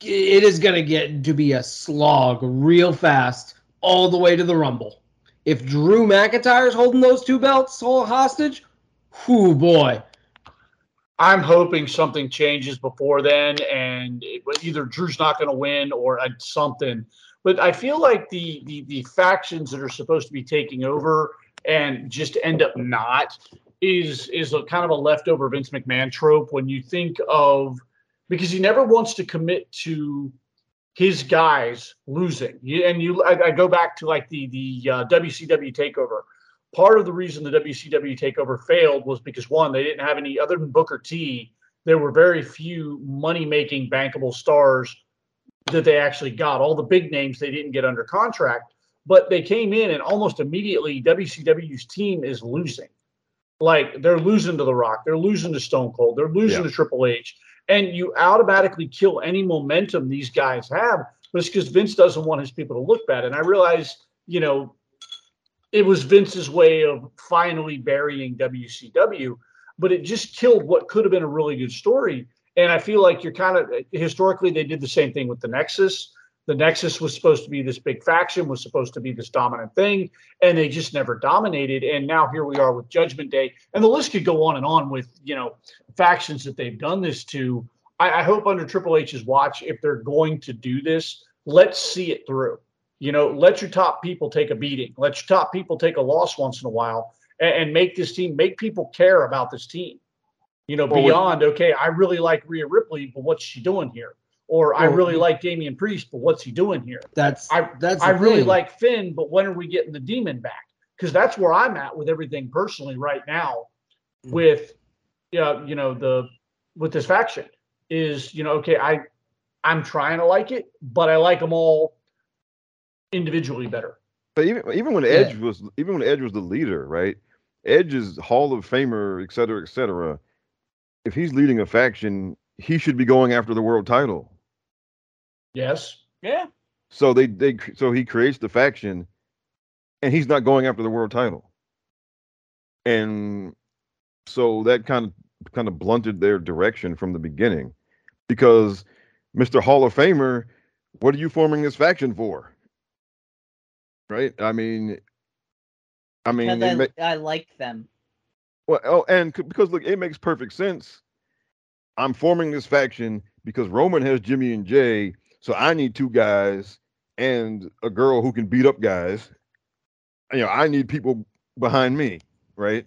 it is gonna get to be a slog real fast all the way to the Rumble. If Drew McIntyre is holding those two belts all hostage, whoo boy, I'm hoping something changes before then, and it, either Drew's not going to win or uh, something. But I feel like the, the the factions that are supposed to be taking over and just end up not is is a kind of a leftover Vince McMahon trope when you think of because he never wants to commit to his guys losing. And you, I, I go back to like the the uh, WCW takeover part of the reason the WCW takeover failed was because one, they didn't have any other than Booker T. There were very few money making bankable stars that they actually got. All the big names they didn't get under contract, but they came in and almost immediately WCW's team is losing. Like they're losing to The Rock, they're losing to Stone Cold, they're losing Yeah. to Triple H, and you automatically kill any momentum these guys have. but it's because Vince doesn't want his people to look bad. And I realize, you know, it was Vince's way of finally burying WCW, but it just killed what could have been a really good story. And I feel like you're kind of historically they did the same thing with the Nexus. The Nexus was supposed to be this big faction, was supposed to be this dominant thing, and they just never dominated. And now here we are with Judgment Day, and the list could go on and on with you know factions that they've done this to. I, I hope under Triple H's watch, if they're going to do this, let's see it through. You know, let your top people take a beating. Let your top people take a loss once in a while, and, and make this team make people care about this team. You know, Well, we- beyond okay, I really like Rhea Ripley, but what's she doing here? Or I Well, really like Damian Priest, but what's he doing here? That's I- that's I really thing. like Finn, but when are we getting the demon back? Because that's where I'm at with everything personally right now. Mm. With, yeah, you know the with this faction is you know okay I I'm trying to like it, but I like them all individually better. But even even when Yeah. Edge was even when Edge was the leader, right? Edge is Hall of Famer, et cetera, et cetera. If he's leading a faction, he should be going after the world title. Yes, Yeah. So they they so he creates the faction, and he's not going after the world title. And so that kind of kind of blunted their direction from the beginning, because Mr. Hall of Famer, what are you forming this faction for? Right? I mean, I mean, Because it I, ma- I like them. Well, oh, and c- because look, it makes perfect sense. I'm forming this faction because Roman has Jimmy and Jay, so I need two guys and a girl who can beat up guys. You know, I need people behind me, right?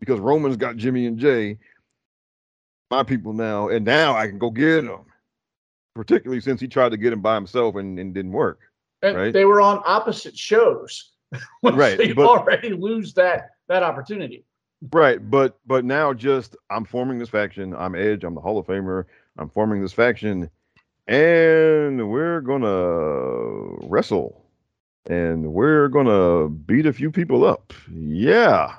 Because Roman's got Jimmy and Jay, my people now, and now I can go get them. Particularly since he tried to get him by himself and, and didn't work. and Right. they were on opposite shows. <laughs> Right, they but- already lose that that opportunity. Right, but but now just I'm forming this faction. I'm Edge. I'm the Hall of Famer. I'm forming this faction, and we're gonna wrestle, and we're gonna beat a few people up. Yeah,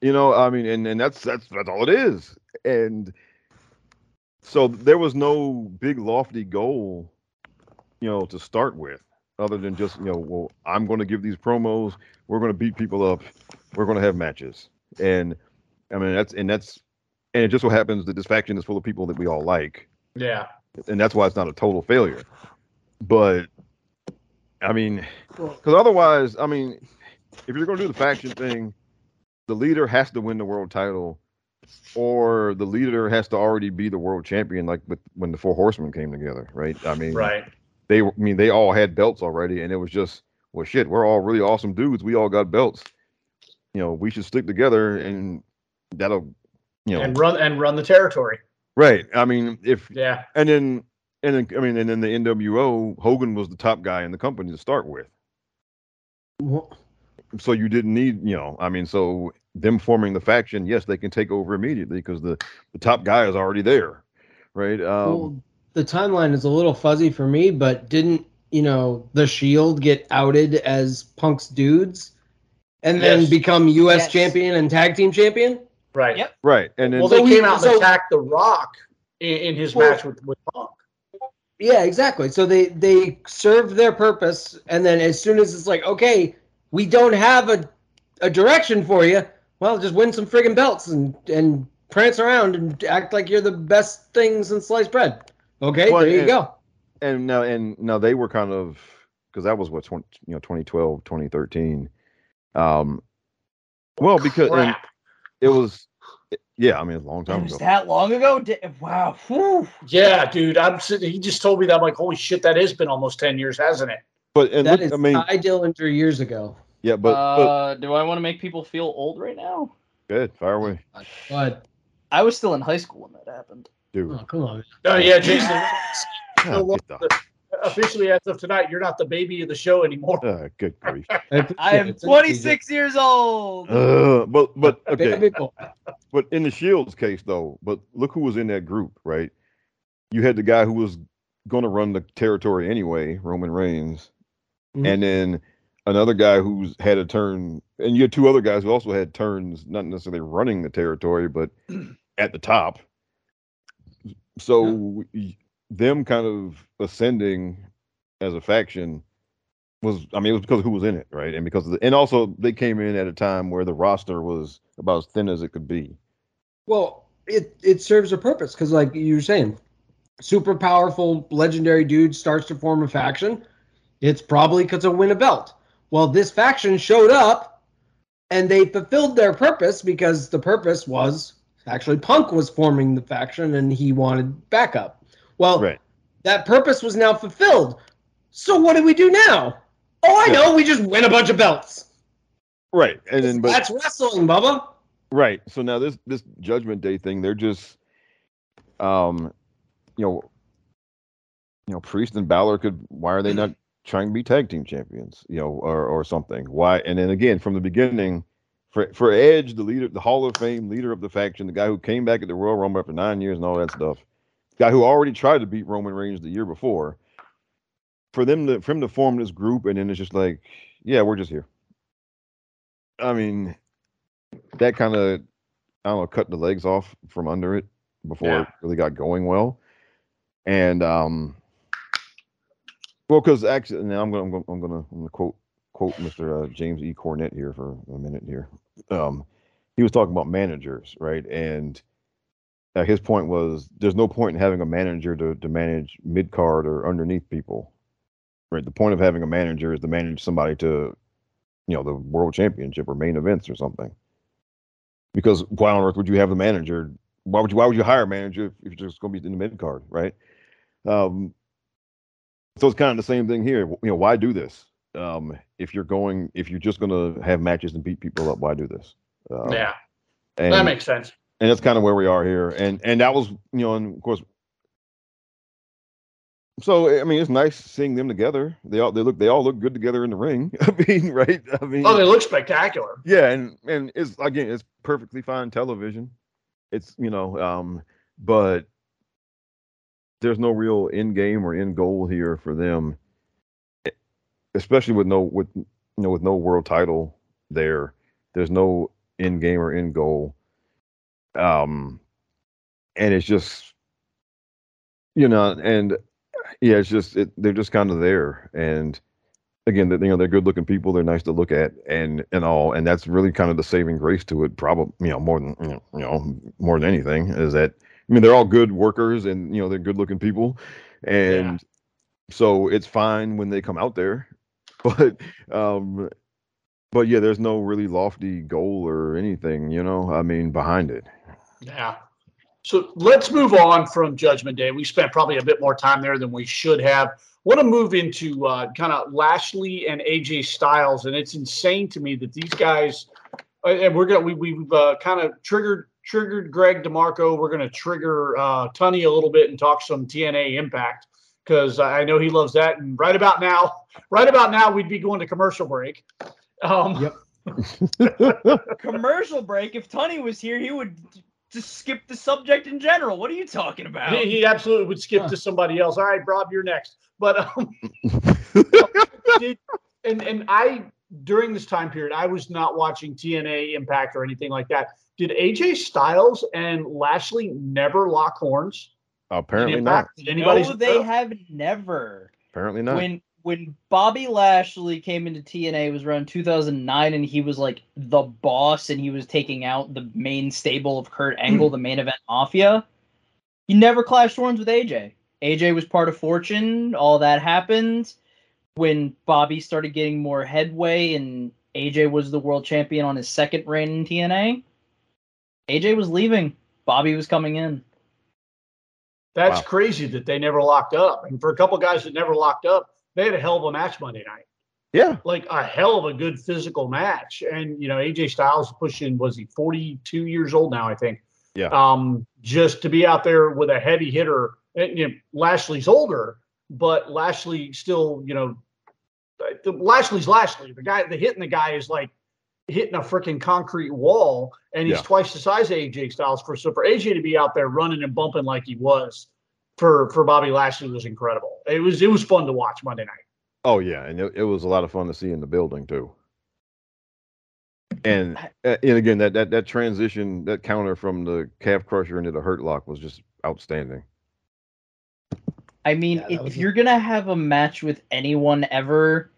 you know, I mean, and and that's that's that's all it is. And so there was no big lofty goal, you know, to start with, other than just you know, well, I'm going to give these promos. We're going to beat people up we're going to have matches and i mean that's and that's and it just so happens that this faction is full of people that we all like Yeah, and that's why it's not a total failure but i mean because otherwise i mean if you're going to do the faction thing the leader has to win the world title or the leader has to already be the world champion like with when the four horsemen came together right i mean right. they I mean they all had belts already, and it was just well shit. We're all really awesome dudes. We all got belts. You know, we should stick together, and that'll, you know, And run and run the territory. right. I mean, if Yeah, and then and then I mean, and then the NWO, Hogan was the top guy in the company to start with, Wha- so you didn't need, you know, I mean, so them forming the faction, yes, they can take over immediately because the the top guy is already there, right? Um, well, the timeline is a little fuzzy for me, but didn't you know the Shield get outed as Punk's dudes, and then Yes. become U.S. Yes. champion and tag team champion? right. Yep. right, and then Well, So they we- came out and so- attacked The Rock in, in his Well- match with with Punk. Yeah, exactly. So they they served their purpose, and then as soon as it's like, okay, we don't have a a direction for you, well, just win some friggin' belts and and prance around and act like you're the best thing since sliced bread. Okay, Well, there you and- go. and now and now they were kind of because that was what 20, you know 2012 2013 um well because and it was yeah i mean it's a long It time was ago that long ago? Wow. Whew. Yeah, dude. I'm sitting. He just told me that. I'm like, holy shit, that has been almost ten years, hasn't it? but and That look, is i mean Tye Dillinger years ago. yeah but uh, do I want to make people feel old right now? good fire away But I was still in high school when that happened. dude oh, come on, Oh yeah, Jason. God, <laughs> what get the- Officially, as of tonight, you're not the baby of the show anymore. uh, good grief <laughs> I, am it. Thank you. 26 years old. uh, but but okay but in the shields case though but look who was in that group right you had the guy who was going to run the territory anyway roman reigns Mhm. and then another guy who's had a turn and you had two other guys who also had turns not necessarily running the territory but <clears throat> at the top so y- them kind of ascending as a faction was I mean it was because of who was in it, right? And because the, and also they came in at a time where the roster was about as thin as it could be. Well, it it serves a purpose because, like you were saying, super powerful, legendary dude starts to form a faction. It's probably because of win a belt. Well, this faction showed up, and they fulfilled their purpose because the purpose was actually Punk was forming the faction and he wanted backup. Well, Right. that purpose was now fulfilled. So what do we do now? Oh, I Yeah. know. We just win a bunch of belts. Right. And then but That's wrestling, Bubba. Right. So now this this Judgment Day thing, they're just, um, you know, you know, Priest and Balor could. Why are they not <clears throat> trying to be tag team champions? You know, or or something. Why? And then again, from the beginning, for for Edge, the leader, the Hall of Fame leader of the faction, the guy who came back at the Royal Rumble after nine years and all that stuff, guy who already tried to beat Roman Reigns the year before. For them to for him to form this group, and then it's just like, yeah, we're just here. I mean, that kind of I don't know, cut the legs off from under it before Yeah. it really got going well. And um well, because actually, now I'm gonna I'm gonna I'm gonna, I'm gonna quote quote Mr. Uh, James E. Cornette here for a minute here. Um, he was talking about managers, right? And uh, his point was there's no point in having a manager to to manage mid card or underneath people, right? The point of having a manager is to manage somebody to, you know, the world championship or main events or something because why on earth would you have a manager? Why would you why would you hire a manager if, if you're just going to be in the mid card, right? Um, so it's kind of the same thing here. You know, why do this? Um, if you're going, if you're just going to have matches and beat people up, why do this? Um, yeah, and, that makes sense. And that's kind of where we are here. And and that was you know, and of course. So I mean, it's nice seeing them together. They all they look they all look good together in the ring. <laughs> I mean, right? I mean, Oh, they look spectacular. yeah, and and it's again, it's perfectly fine television. It's you know, um, but there's no real end game or end goal here for them, especially with no with you know with no world title there. There's no end game or end goal, um, and it's just you know, and yeah, it's just it, they're just kind of there, and again, that you know they're good looking people, they're nice to look at, and and all, and that's really kind of the saving grace to it. Probably, you know, more than you know, you know, more than anything is that I mean they're all good workers, and you know they're good looking people, and so it's fine when they come out there, <laughs> but um, but yeah, there's no really lofty goal or anything, you know, I mean behind it. Yeah. So let's move on from Judgment Day. We spent probably a bit more time there than we should have. Want to move into uh, kind of Lashley and AJ Styles, and it's insane to me that these guys. uh, And we're gonna we we've uh, kind of triggered triggered Greg DeMarco. We're gonna trigger uh, Tunney a little bit and talk some TNA Impact because I know he loves that. And right about now, right about now, we'd be going to commercial break. Um, Yep. <laughs> Commercial break. If Tunney was here, he would just skip the subject in general. What are you talking about? He, he absolutely would skip Huh. to somebody else. All right, Rob, you're next. But um, <laughs> <laughs> did and and I during this time period, I was not watching TNA Impact or anything like that. Did AJ Styles and Lashley never lock horns? Apparently not. Did anybody? no, they have never. Apparently not. When when Bobby Lashley came into TNA it was around 2009 and he was like the boss and he was taking out the main stable of Kurt Angle, hmm. the main event Mafia. He never clashed horns with AJ. AJ was part of Fortune. All that happened when Bobby started getting more headway and AJ was the world champion on his second reign in TNA. AJ was leaving. Bobby was coming in. That's Wow. crazy that they never locked up. And for a couple guys that never locked up, they had a hell of a match Monday night. yeah. Like a hell of a good physical match. And you know, AJ Styles pushing was he 42 years old now, I think. Yeah. Um, just to be out there with a heavy hitter. And, you know, Lashley's older, but Lashley still, you know, Lashley's Lashley. The guy, the hitting the guy is like hitting a freaking concrete wall, and he's Yeah. twice the size of AJ Styles. For so for AJ to be out there running and bumping like he was for for Bobby Lashley was incredible. It was it was fun to watch Monday night. Oh yeah, and it, it was a lot of fun to see in the building too. And uh, and again, that that that transition, that counter from the calf crusher into the hurt lock was just outstanding. I mean, Yeah, if was you're gonna have a match with anyone ever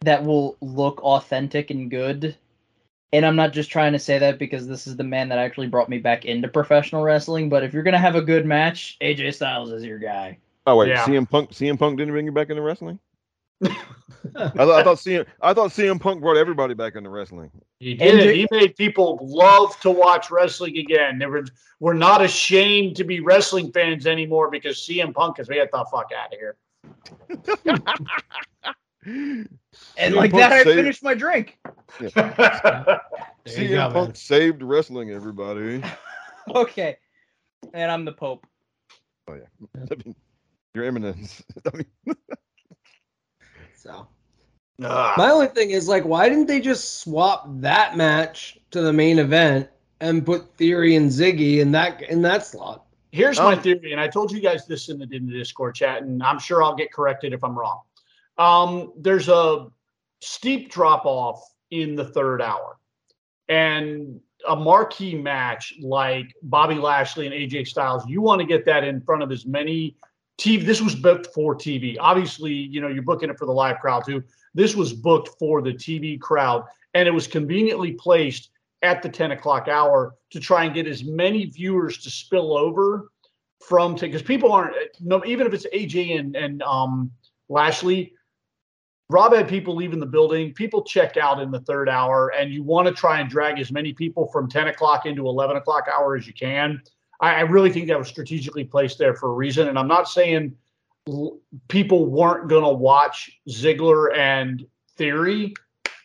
that will look authentic and good, and I'm not just trying to say that because this is the man that actually brought me back into professional wrestling, but if you're gonna have a good match, AJ Styles is your guy. Oh wait, Yeah. CM Punk. CM Punk didn't bring you back into wrestling. <laughs> I, thought I thought CM. I thought CM Punk brought everybody back into wrestling. He did. And- he made people love to watch wrestling again. They were, we're not ashamed to be wrestling fans anymore because CM Punk has made the fuck out of here. <laughs> And CM like Punk that, I finished my drink. <laughs> There you CM go, Punk man. saved wrestling. Everybody. <laughs> Okay, and I'm the Pope. Oh, yeah. <laughs> I mean, your eminence. I mean, So Ah. my only thing is like, why didn't they just swap that match to the main event and put Theory and Ziggy in that in that slot? Here's my Um, theory, and I told you guys this in the, in the Discord chat, and I'm sure I'll get corrected if I'm wrong. Um, there's a steep drop off in the third hour, and a marquee match like Bobby Lashley and AJ Styles, you want to get that in front of as many TV. This was booked for TV. Obviously, you know you're booking it for the live crowd too. This was booked for the TV crowd, and it was conveniently placed at the 10 o'clock hour to try and get as many viewers to spill over from because people aren't no even if it's AJ and and um Lashley, Rob had people leaving the building. People check out in the third hour, and you want to try and drag as many people from 10 o'clock into 11 o'clock hour as you can. I, I really think that was strategically placed there for a reason. And I'm not saying l- people weren't going to watch Ziggler and Theory,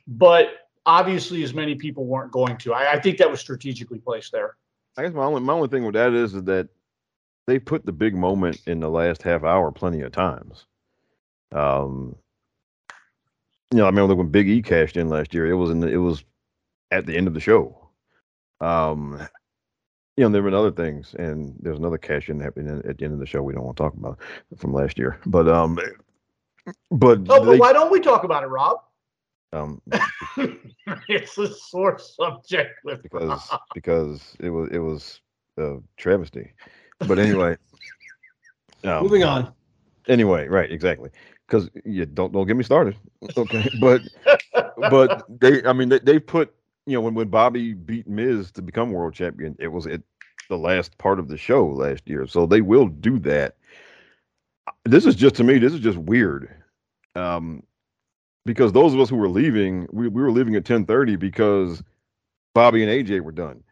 but obviously as many people weren't going to. I, I think that was strategically placed there. I guess my only my only thing with that is, is that they put the big moment in the last half hour plenty of times. Um, you know, I remember when Big E cashed in last year. It was in the, it was at the end of the show. Um, you know, there were other things, and there's another cash in happening at the end of the show. We don't want to talk about from last year, but um, but Oh, but they- why don't we talk about it, Rob? um, <laughs> it's a sore subject with because because it was it was a travesty. But anyway, <laughs> um, Moving on. Anyway, right, exactly. Because you don't don't get me started. Okay, <laughs> but but they, I mean, they, they put you know when when Bobby beat Miz to become world champion, it was at the last part of the show last year, so they will do that. This is just to me, this is just weird. Um, because those of us who were leaving, we, we were leaving at ten thirty because Bobby and AJ were done.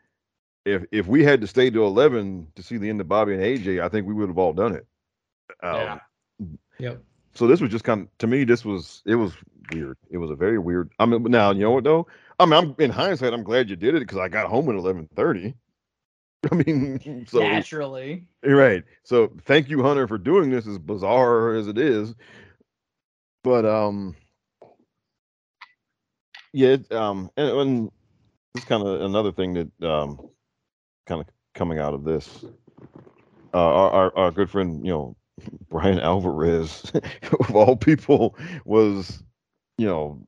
If if we had to stay to eleven to see the end of Bobby and AJ, I think we would have all done it. Um, Yeah. Yep. So this was just kind of to me, this was it was weird. It was a very weird. I mean, now you know what though. I mean, I'm in hindsight, I'm glad you did it because I got home at eleven thirty. <laughs> I mean, <laughs> so Naturally. right. So thank you, Hunter, for doing this as bizarre as it is. But um, yeah, it, um, and, and it's kind of another thing that um, kind of coming out of this. Uh, our, our our good friend, you know, Brian Alvarez, <laughs> of all people, was, you know,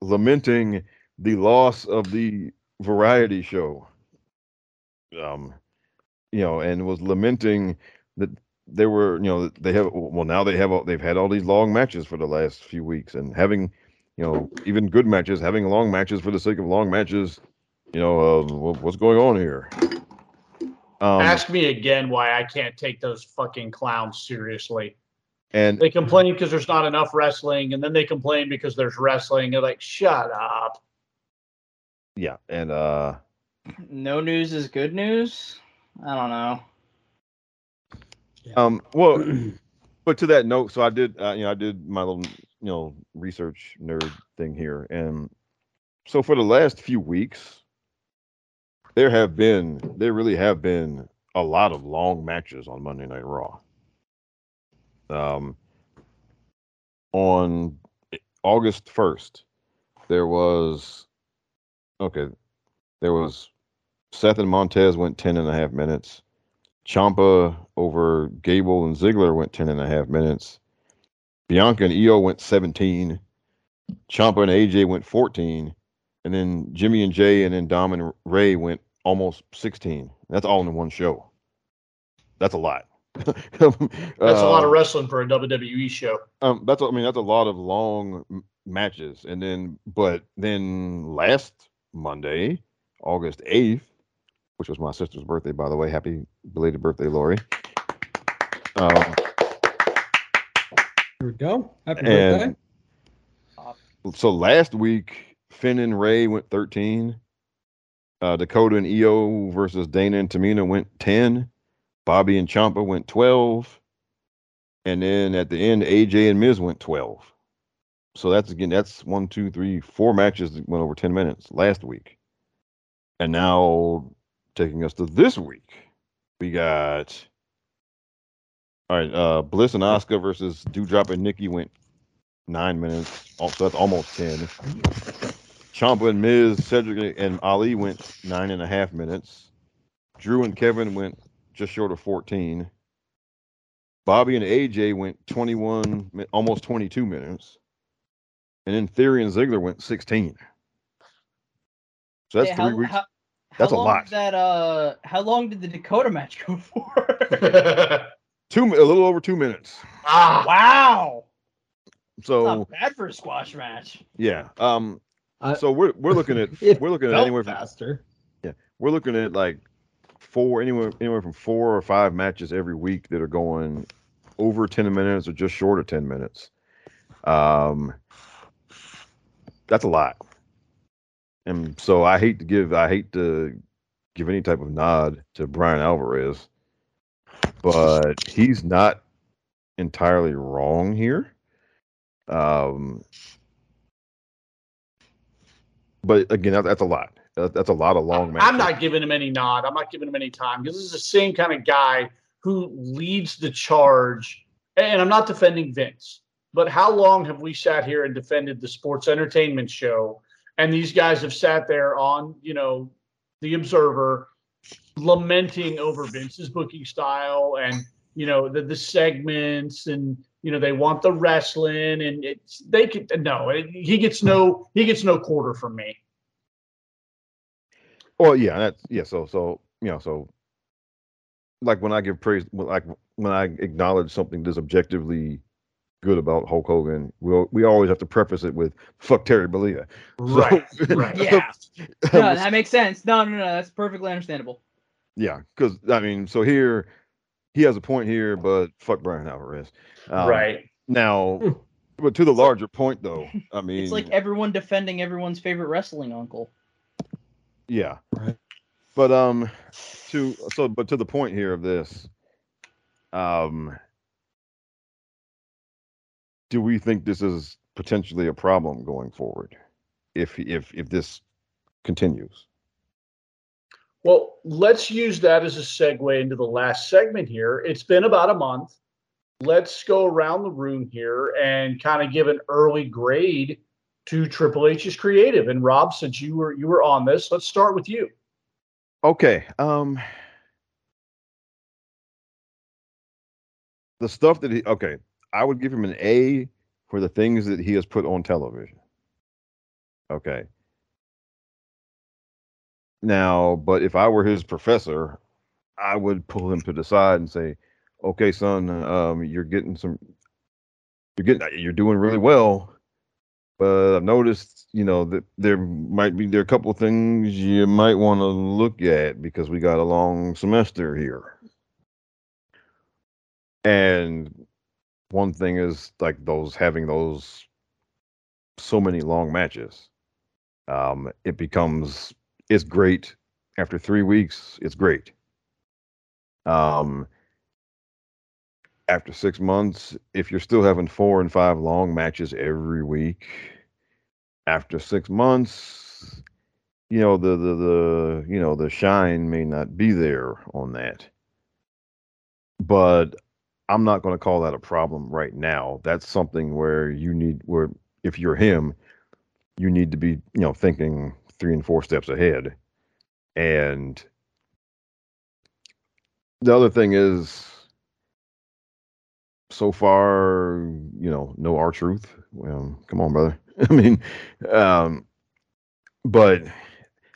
lamenting the loss of the variety show. Um, you know, and was lamenting that they were, you know, they have well now they have they've had all these long matches for the last few weeks and having, you know, even good matches, having long matches for the sake of long matches. You know, uh, what's going on here? Um, Ask me again why I can't take those fucking clowns seriously. and They complain because there's not enough wrestling, and then they complain because there's wrestling. They're like, shut up. yeah, and uh, No news is good news. I don't know. um, well, <clears throat> but to that note, so I did, uh, you know, I did my little, you know, research nerd thing here, and so for the last few weeks, there have been, there really have been a lot of long matches on Monday Night Raw. Um, on August first, there was, okay, there was Seth and Montez went 10 and a half minutes. Ciampa over Gable and Ziggler went 10 and a half minutes. Bianca and Io went 17. Ciampa and AJ went 14. And then Jimmy and Jay and then Dom and Rey went almost 16. That's all in one show. That's a lot. <laughs> That's a lot of Uh, wrestling for a WWE show. Um, that's I mean that's a lot of long m- matches, and then but then last Monday, August eighth, which was my sister's birthday, by the way. Happy belated birthday, Lori. Um, Here we go. Happy birthday. so last week, Finn and Rey went thirteen. Uh, Dakota and Io versus Dana and Tamina went ten. Bobby and Ciampa went twelve. And then at the end, AJ and Miz went 12. So that's again, that's one, two, three, four matches that went over 10 minutes last week. And now taking us to this week, we got all right, uh Bliss and Asuka versus Doudrop and Nikki went nine minutes. Also that's almost 10. Ciampa and Miz, Cedric and Ali went nine and a half minutes. Drew and Kevin went just short of 14. Bobby and AJ went 21, almost 22 minutes. And then Theory and Ziggler went 16. So that's Hey, three how, weeks. How, That's a how long lot. That uh, how long did the Dakota match go for? <laughs> Two, a little over two minutes. ah, wow, That's So not bad for a squash match. yeah. Um. I- so we're we're looking at <laughs> we're looking at anywhere from faster. Yeah, we're looking at like four anywhere anywhere from four or five matches every week that are going over 10 minutes or just short of 10 minutes. Um that's a lot. And so i hate to give i hate to give any type of nod to brian alvarez but he's not entirely wrong here. Um but again that, that's a lot That- that's a lot of long matches I'm not giving him any nod. I'm not giving him any time because this is the same kind of guy who leads the charge. And I'm not defending Vince, but how long have we sat here and defended the sports entertainment show? And these guys have sat there on, you know, the Observer, lamenting over Vince's booking style and you know the the segments and you know they want the wrestling and it's they could no he gets no he gets no quarter from me. Well, yeah, that's yeah. So, so you know, so like when I give praise, like when I acknowledge something that's objectively good about Hulk Hogan, we al- we always have to preface it with "fuck Terry Bollea." Right, <laughs> right. Yeah, <laughs> no, that makes sense. No, no, no, that's perfectly understandable. yeah, because I mean, so here he has a point here, but fuck Brian Alvarez. Um, right. now, but to the larger point, though, I mean, <laughs> It's like everyone defending everyone's favorite wrestling uncle. Yeah. Right. But um to so but to the point here of this, um do we think this is potentially a problem going forward if if if this continues? Well, let's use that as a segue into the last segment here. It's been about a month. Let's go around the room here and kind of give an early grade to Triple H's creative. And Rob, since you were you were on this, let's start with you. Okay. Um the stuff that he okay, I would give him an A for the things that he has put on television. Okay. Now, but if I were his professor, I would pull him to the side and say, "Okay, son, um, you're getting some, you're getting, you're doing really well, but I've noticed, you know, that there might be there are a couple things you might want to look at because we got a long semester here." And one thing is like those having those so many long matches. Um, it becomes it's great after three weeks. It's great. Um, after six months, if you're still having four and five long matches every week, after six months, you know the the the you know the shine may not be there on that. But I'm not going to call that a problem right now. That's something where you need where if you're him, you need to be you know thinking three and four steps ahead. And the other thing is, so far, you know, no R truth. Well, come on, brother. <laughs> I mean, um, but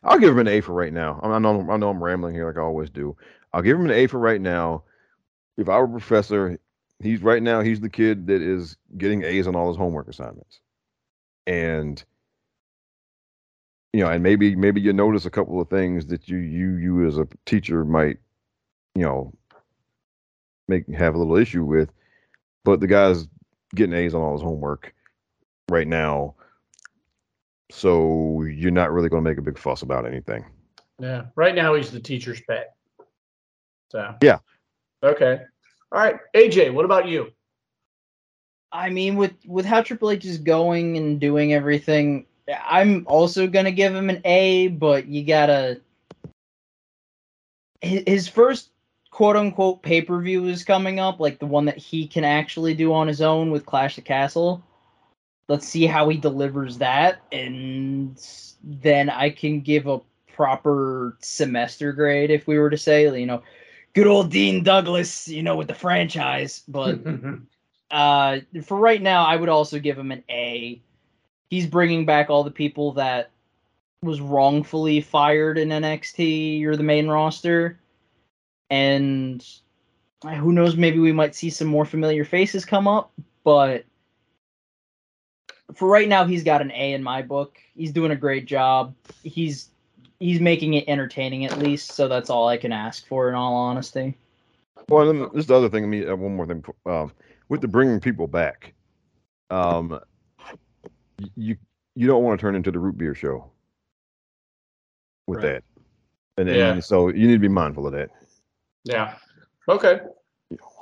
I'll give him an A for right now. I know I know I'm rambling here like I always do. I'll give him an A for right now if I were a professor, he's right now he's the kid that is getting A's on all his homework assignments, and you know, and maybe maybe you notice a couple of things that you you you as a teacher might, you know, make have a little issue with, but the guy's getting A's on all his homework right now, so you're not really going to make a big fuss about anything. Yeah. Right now he's the teacher's pet. So Yeah. Okay. All right. AJ, what about you? I mean, with with how Triple H is going and doing everything, I'm also gonna give him an A. But you gotta his, his first quote unquote pay per view is coming up, like the one that he can actually do on his own with Clash of Castle. Let's see how he delivers that, and then I can give a proper semester grade if we were to say, you know, good old Dean Douglas, you know, with the franchise. But <laughs> uh, for right now, I would also give him an A. He's bringing back all the people that was wrongfully fired in NXT or the main roster, and uh, who knows? Maybe we might see some more familiar faces come up. But for right now, he's got an A in my book. He's doing a great job. He's he's making it entertaining at least. So that's all I can ask for. In all honesty. Well, this is the other thing. I mean, uh, one more thing. Um, with the bringing people back, um, you you don't want to turn into the root beer show with Right. that, and, and Yeah. so you need to be mindful of that. Yeah. Okay.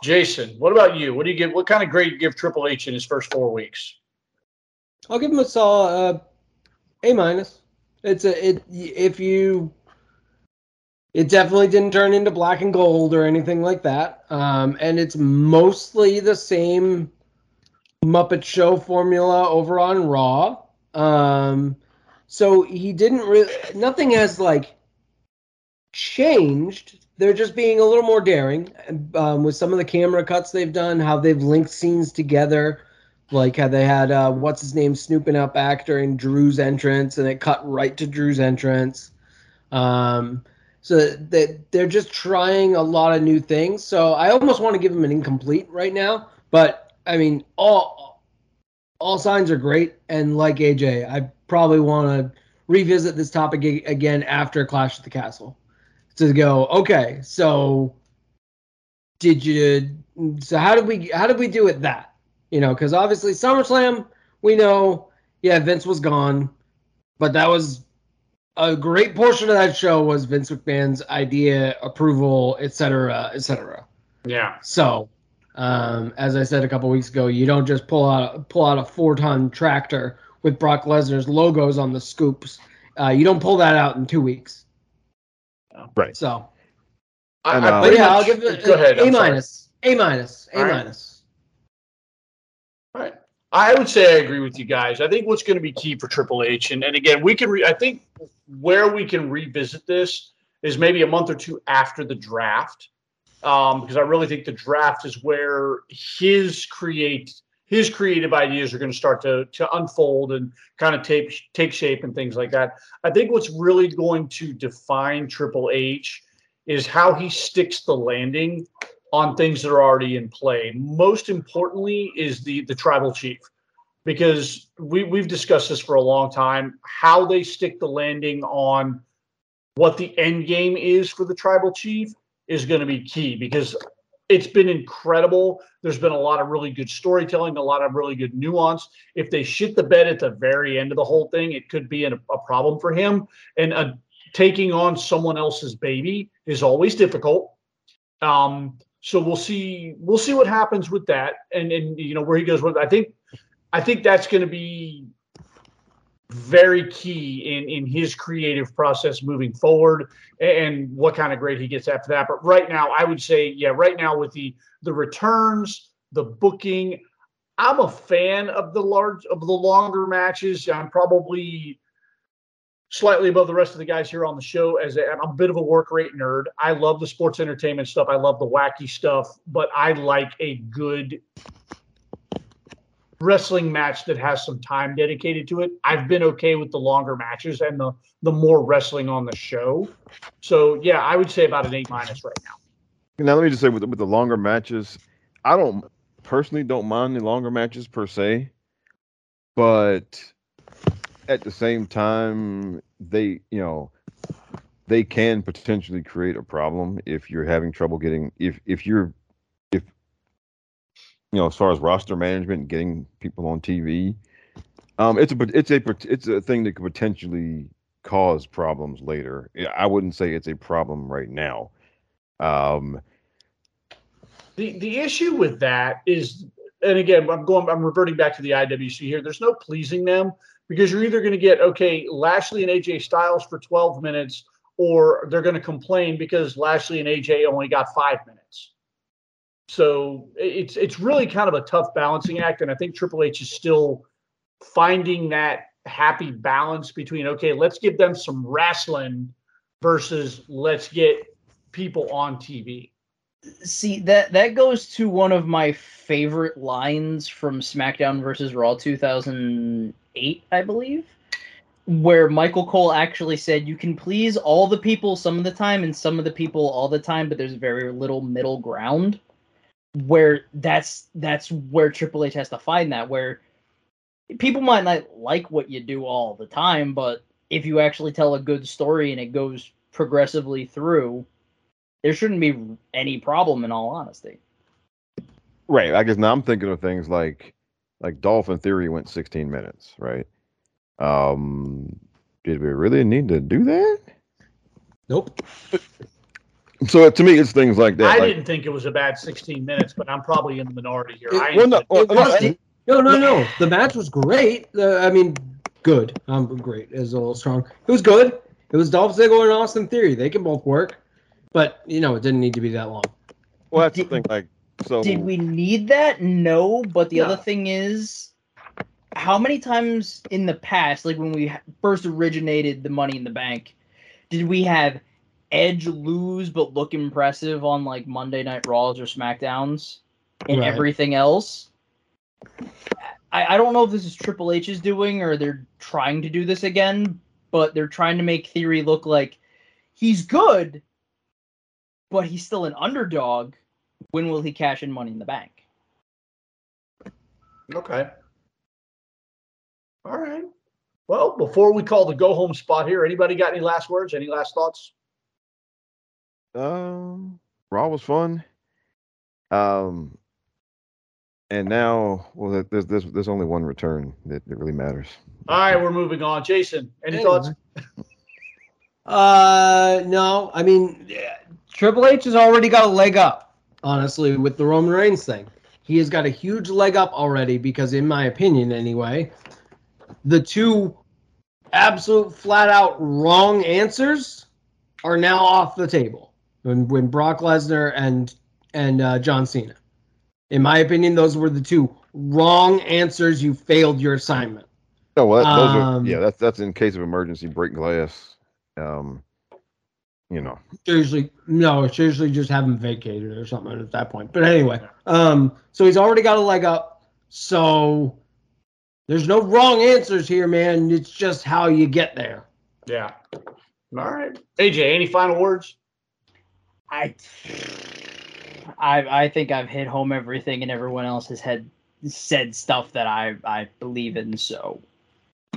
Jason, what about you? What do you give? What kind of grade do you give Triple H in his first four weeks? I'll give him a solid uh, A minus. It's a it if you. It definitely didn't turn into black and gold or anything like that. Um, and it's mostly the same Muppet Show formula over on Raw. Um, so he didn't really. Nothing has like changed. They're just being a little more daring um, with some of the camera cuts they've done, how they've linked scenes together like how they had uh, what's his name snooping up actor in Drew's entrance, and it cut right to Drew's entrance. Um, so they they're just trying a lot of new things. So I almost want to give them an incomplete right now, but I mean all all signs are great, and like AJ, I probably want to revisit this topic again after Clash at the Castle to go. Okay, so did you? So how did we how did we do it that? You know, because obviously SummerSlam, we know, yeah, Vince was gone, but that was a great portion of that show was Vince McMahon's idea, approval, et cetera, et cetera. Yeah. So, um, as I said a couple weeks ago, you don't just pull out pull out a four ton tractor with Brock Lesnar's logos on the scoops. Uh, you don't pull that out in two weeks. Right. So, I, And, I uh, but yeah, I'll give it Go ahead. A I'm sorry. minus, A minus, A All right. minus. All right. I would say I agree with you guys. I think what's going to be key for Triple H, and, and again, we can, re- I think where we can revisit this is maybe a month or two after the draft, um, because I really think the draft is where his create his creative ideas are going to start to to unfold and kind of take take shape and things like that. I think what's really going to define Triple H is how he sticks the landing on things that are already in play. Most importantly is the the tribal chief because we we've discussed this for a long time how they stick the landing on what the end game is for the tribal chief is going to be key because it's been incredible. There's been a lot of really good storytelling a lot of really good nuance. If they shit the bed at the very end of the whole thing it could be an, a problem for him. And uh, taking on someone else's baby is always difficult. Um so we'll see we'll see what happens with that. And and you know where he goes with i think i think that's going to be very key in in his creative process moving forward and what kind of grade he gets after that but right now i would say yeah right now with the the returns the booking i'm a fan of the large of the longer matches i'm probably slightly above the rest of the guys here on the show as a, I'm a bit of a work rate nerd. I love the sports entertainment stuff. I love the wacky stuff, but I like a good wrestling match that has some time dedicated to it. I've been okay with the longer matches and the the more wrestling on the show. So yeah, I would say about an eight minus right now. Now let me just say with the, with the longer matches, I don't personally don't mind the longer matches per se, but at the same time, they you know they can potentially create a problem if you're having trouble getting if if you're you know as far as roster management and getting people on TV. Um, it's a it's a it's a thing that could potentially cause problems later. I wouldn't say it's a problem right now. Um, The the issue with that is, and again, I'm going, I'm reverting back to the IWC here. There's no pleasing them because you're either going to get okay Lashley and AJ Styles for 12 minutes, or they're going to complain because Lashley and AJ only got five minutes. So it's it's really kind of a tough balancing act, and I think Triple H is still finding that happy balance between okay, let's give them some wrestling versus let's get people on TV. See that that goes to one of my favorite lines from SmackDown versus Raw 2008, I believe, where Michael Cole actually said, "You can please all the people some of the time and some of the people all the time, but there's very little middle ground." Where that's that's where Triple H has to find that where people might not like what you do all the time, but if you actually tell a good story and it goes progressively through, there shouldn't be any problem in all honesty. Right. I guess now I'm thinking of things like like Dolphin Theory went 16 minutes, right? Um did we really need to do that? Nope. So to me it's things like that. I like, didn't think it was a bad 16 minutes, but I'm probably in the minority here. It- I well, no, well, It no, was- and- No, no, no. The match was great. Uh, I mean, good. I'm um, great is a little strong. It was good. It was Dolph Ziggler and Austin Theory. They can both work, but you know, it didn't need to be that long. well that's the thing like so Did we need that? No, but the No. other thing is how many times in the past, like when we first originated the Money in the Bank, did we have Edge lose but look impressive on like Monday Night Raws or SmackDowns and Right. everything else? I, I don't know if this is Triple H's doing or they're trying to do this again, but they're trying to make Theory look like he's good, but he's still an underdog. When will he cash in Money in the Bank? Okay. All right. Well, before we call the go home spot here, anybody got any last words? Any last thoughts? Um, Raw was fun. Um, and now, well, there's there's there's only one return that, that really matters. All right, we're moving on. Jason, any Anyway. thoughts? Uh, no. I mean, yeah, Triple H has already got a leg up, honestly, with the Roman Reigns thing. He has got a huge leg up already because, in my opinion, anyway, the two absolute flat out wrong answers are now off the table. When when Brock Lesnar and and uh, John Cena, in my opinion, those were the two wrong answers. You failed your assignment. No, well, that, those Um, are yeah. That's that's in case of emergency, break glass. Um, you know, Seriously, no, seriously, just have him vacated or something at that point. But anyway, um, so he's already got a leg up. So there's no wrong answers here, man. It's just how you get there. Yeah. All right. AJ, any final words? I, I, I think I've hit home everything, and everyone else has had said stuff that I, I believe in. So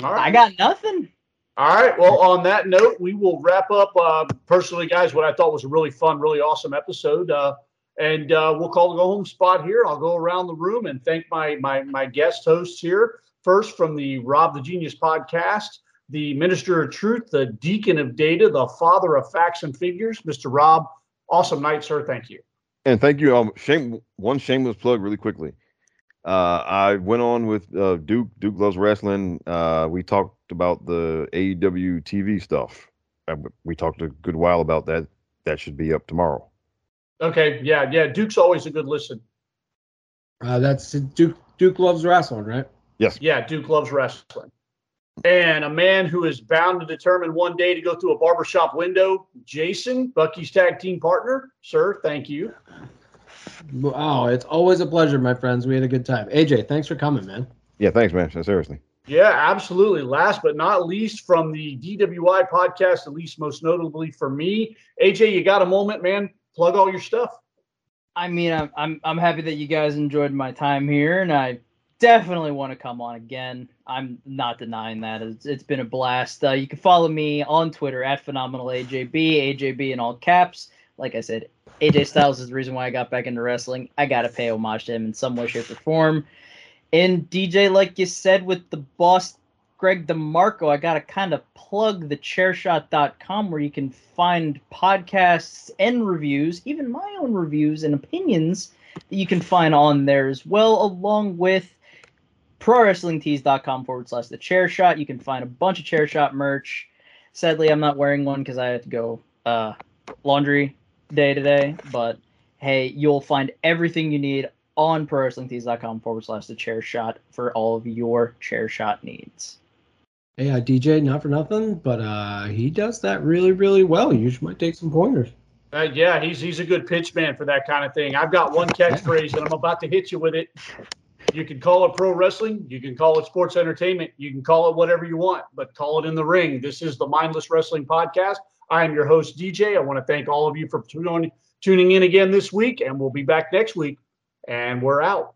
right. I got nothing. All right. Well, on that note, we will wrap up. Uh, personally, guys, what I thought was a really fun, really awesome episode. Uh, and uh, we'll call the go home spot here. I'll go around the room and thank my my my guest hosts here. First, from the Rob the Genius podcast, the Minister of Truth, the Deacon of Data, the Father of Facts and Figures, Mr. Rob. Awesome night, sir. Thank you. and thank you. Um, shame one shameless plug, really quickly. Uh, I went on with uh, Duke. Duke loves wrestling. Uh, we talked about the AEW TV stuff. We talked a good while about that. That should be up tomorrow. Okay. Yeah. Yeah. Duke's always a good listen. Uh, that's Duke. Duke loves wrestling, right? Yes. Yeah, Duke loves wrestling. And a man who is bound to determine one day to go through a barbershop window, Jason, Bucky's tag team partner. Sir, thank you. Wow, it's always a pleasure, my friends. We had a good time. AJ, thanks for coming, man. Yeah, thanks, man. Seriously. Yeah, absolutely. Last but not least, from the DWI podcast, at least most notably for me, AJ, you got a moment, man? Plug all your stuff. I mean, I'm I'm I'm happy that you guys enjoyed my time here, and I definitely want to come on again. I'm not denying that. It's, it's been a blast. Uh, you can follow me on Twitter at phenomenal AJB, in all caps. Like I said, AJ Styles is the reason why I got back into wrestling. I gotta pay homage to him in some way, shape, or form. And DJ, like you said, with the boss Greg DeMarco, I gotta kind of plug the chairshot.com where you can find podcasts and reviews, even my own reviews and opinions that you can find on there as well, along with prowrestlingtees.com forward slash the Chairshot. You can find a bunch of Chairshot merch. Sadly, I'm not wearing one because I had to go uh, laundry day today, but hey, you'll find everything you need on prowrestlingtees.com forward slash the Chairshot for all of your Chairshot needs. Hey, uh, DJ, not for nothing, but uh, he does that really, really well. You might take some pointers. Uh, yeah, he's he's a good pitch man for that kind of thing. I've got one <laughs> catchphrase, and I'm about to hit you with it. You can call it pro wrestling, you can call it sports entertainment, you can call it whatever you want, but call it in the ring. This is the Mindless Wrestling Podcast. I am your host, DJ. I want to thank all of you for tuning in again this week, and we'll be back next week. And we're out.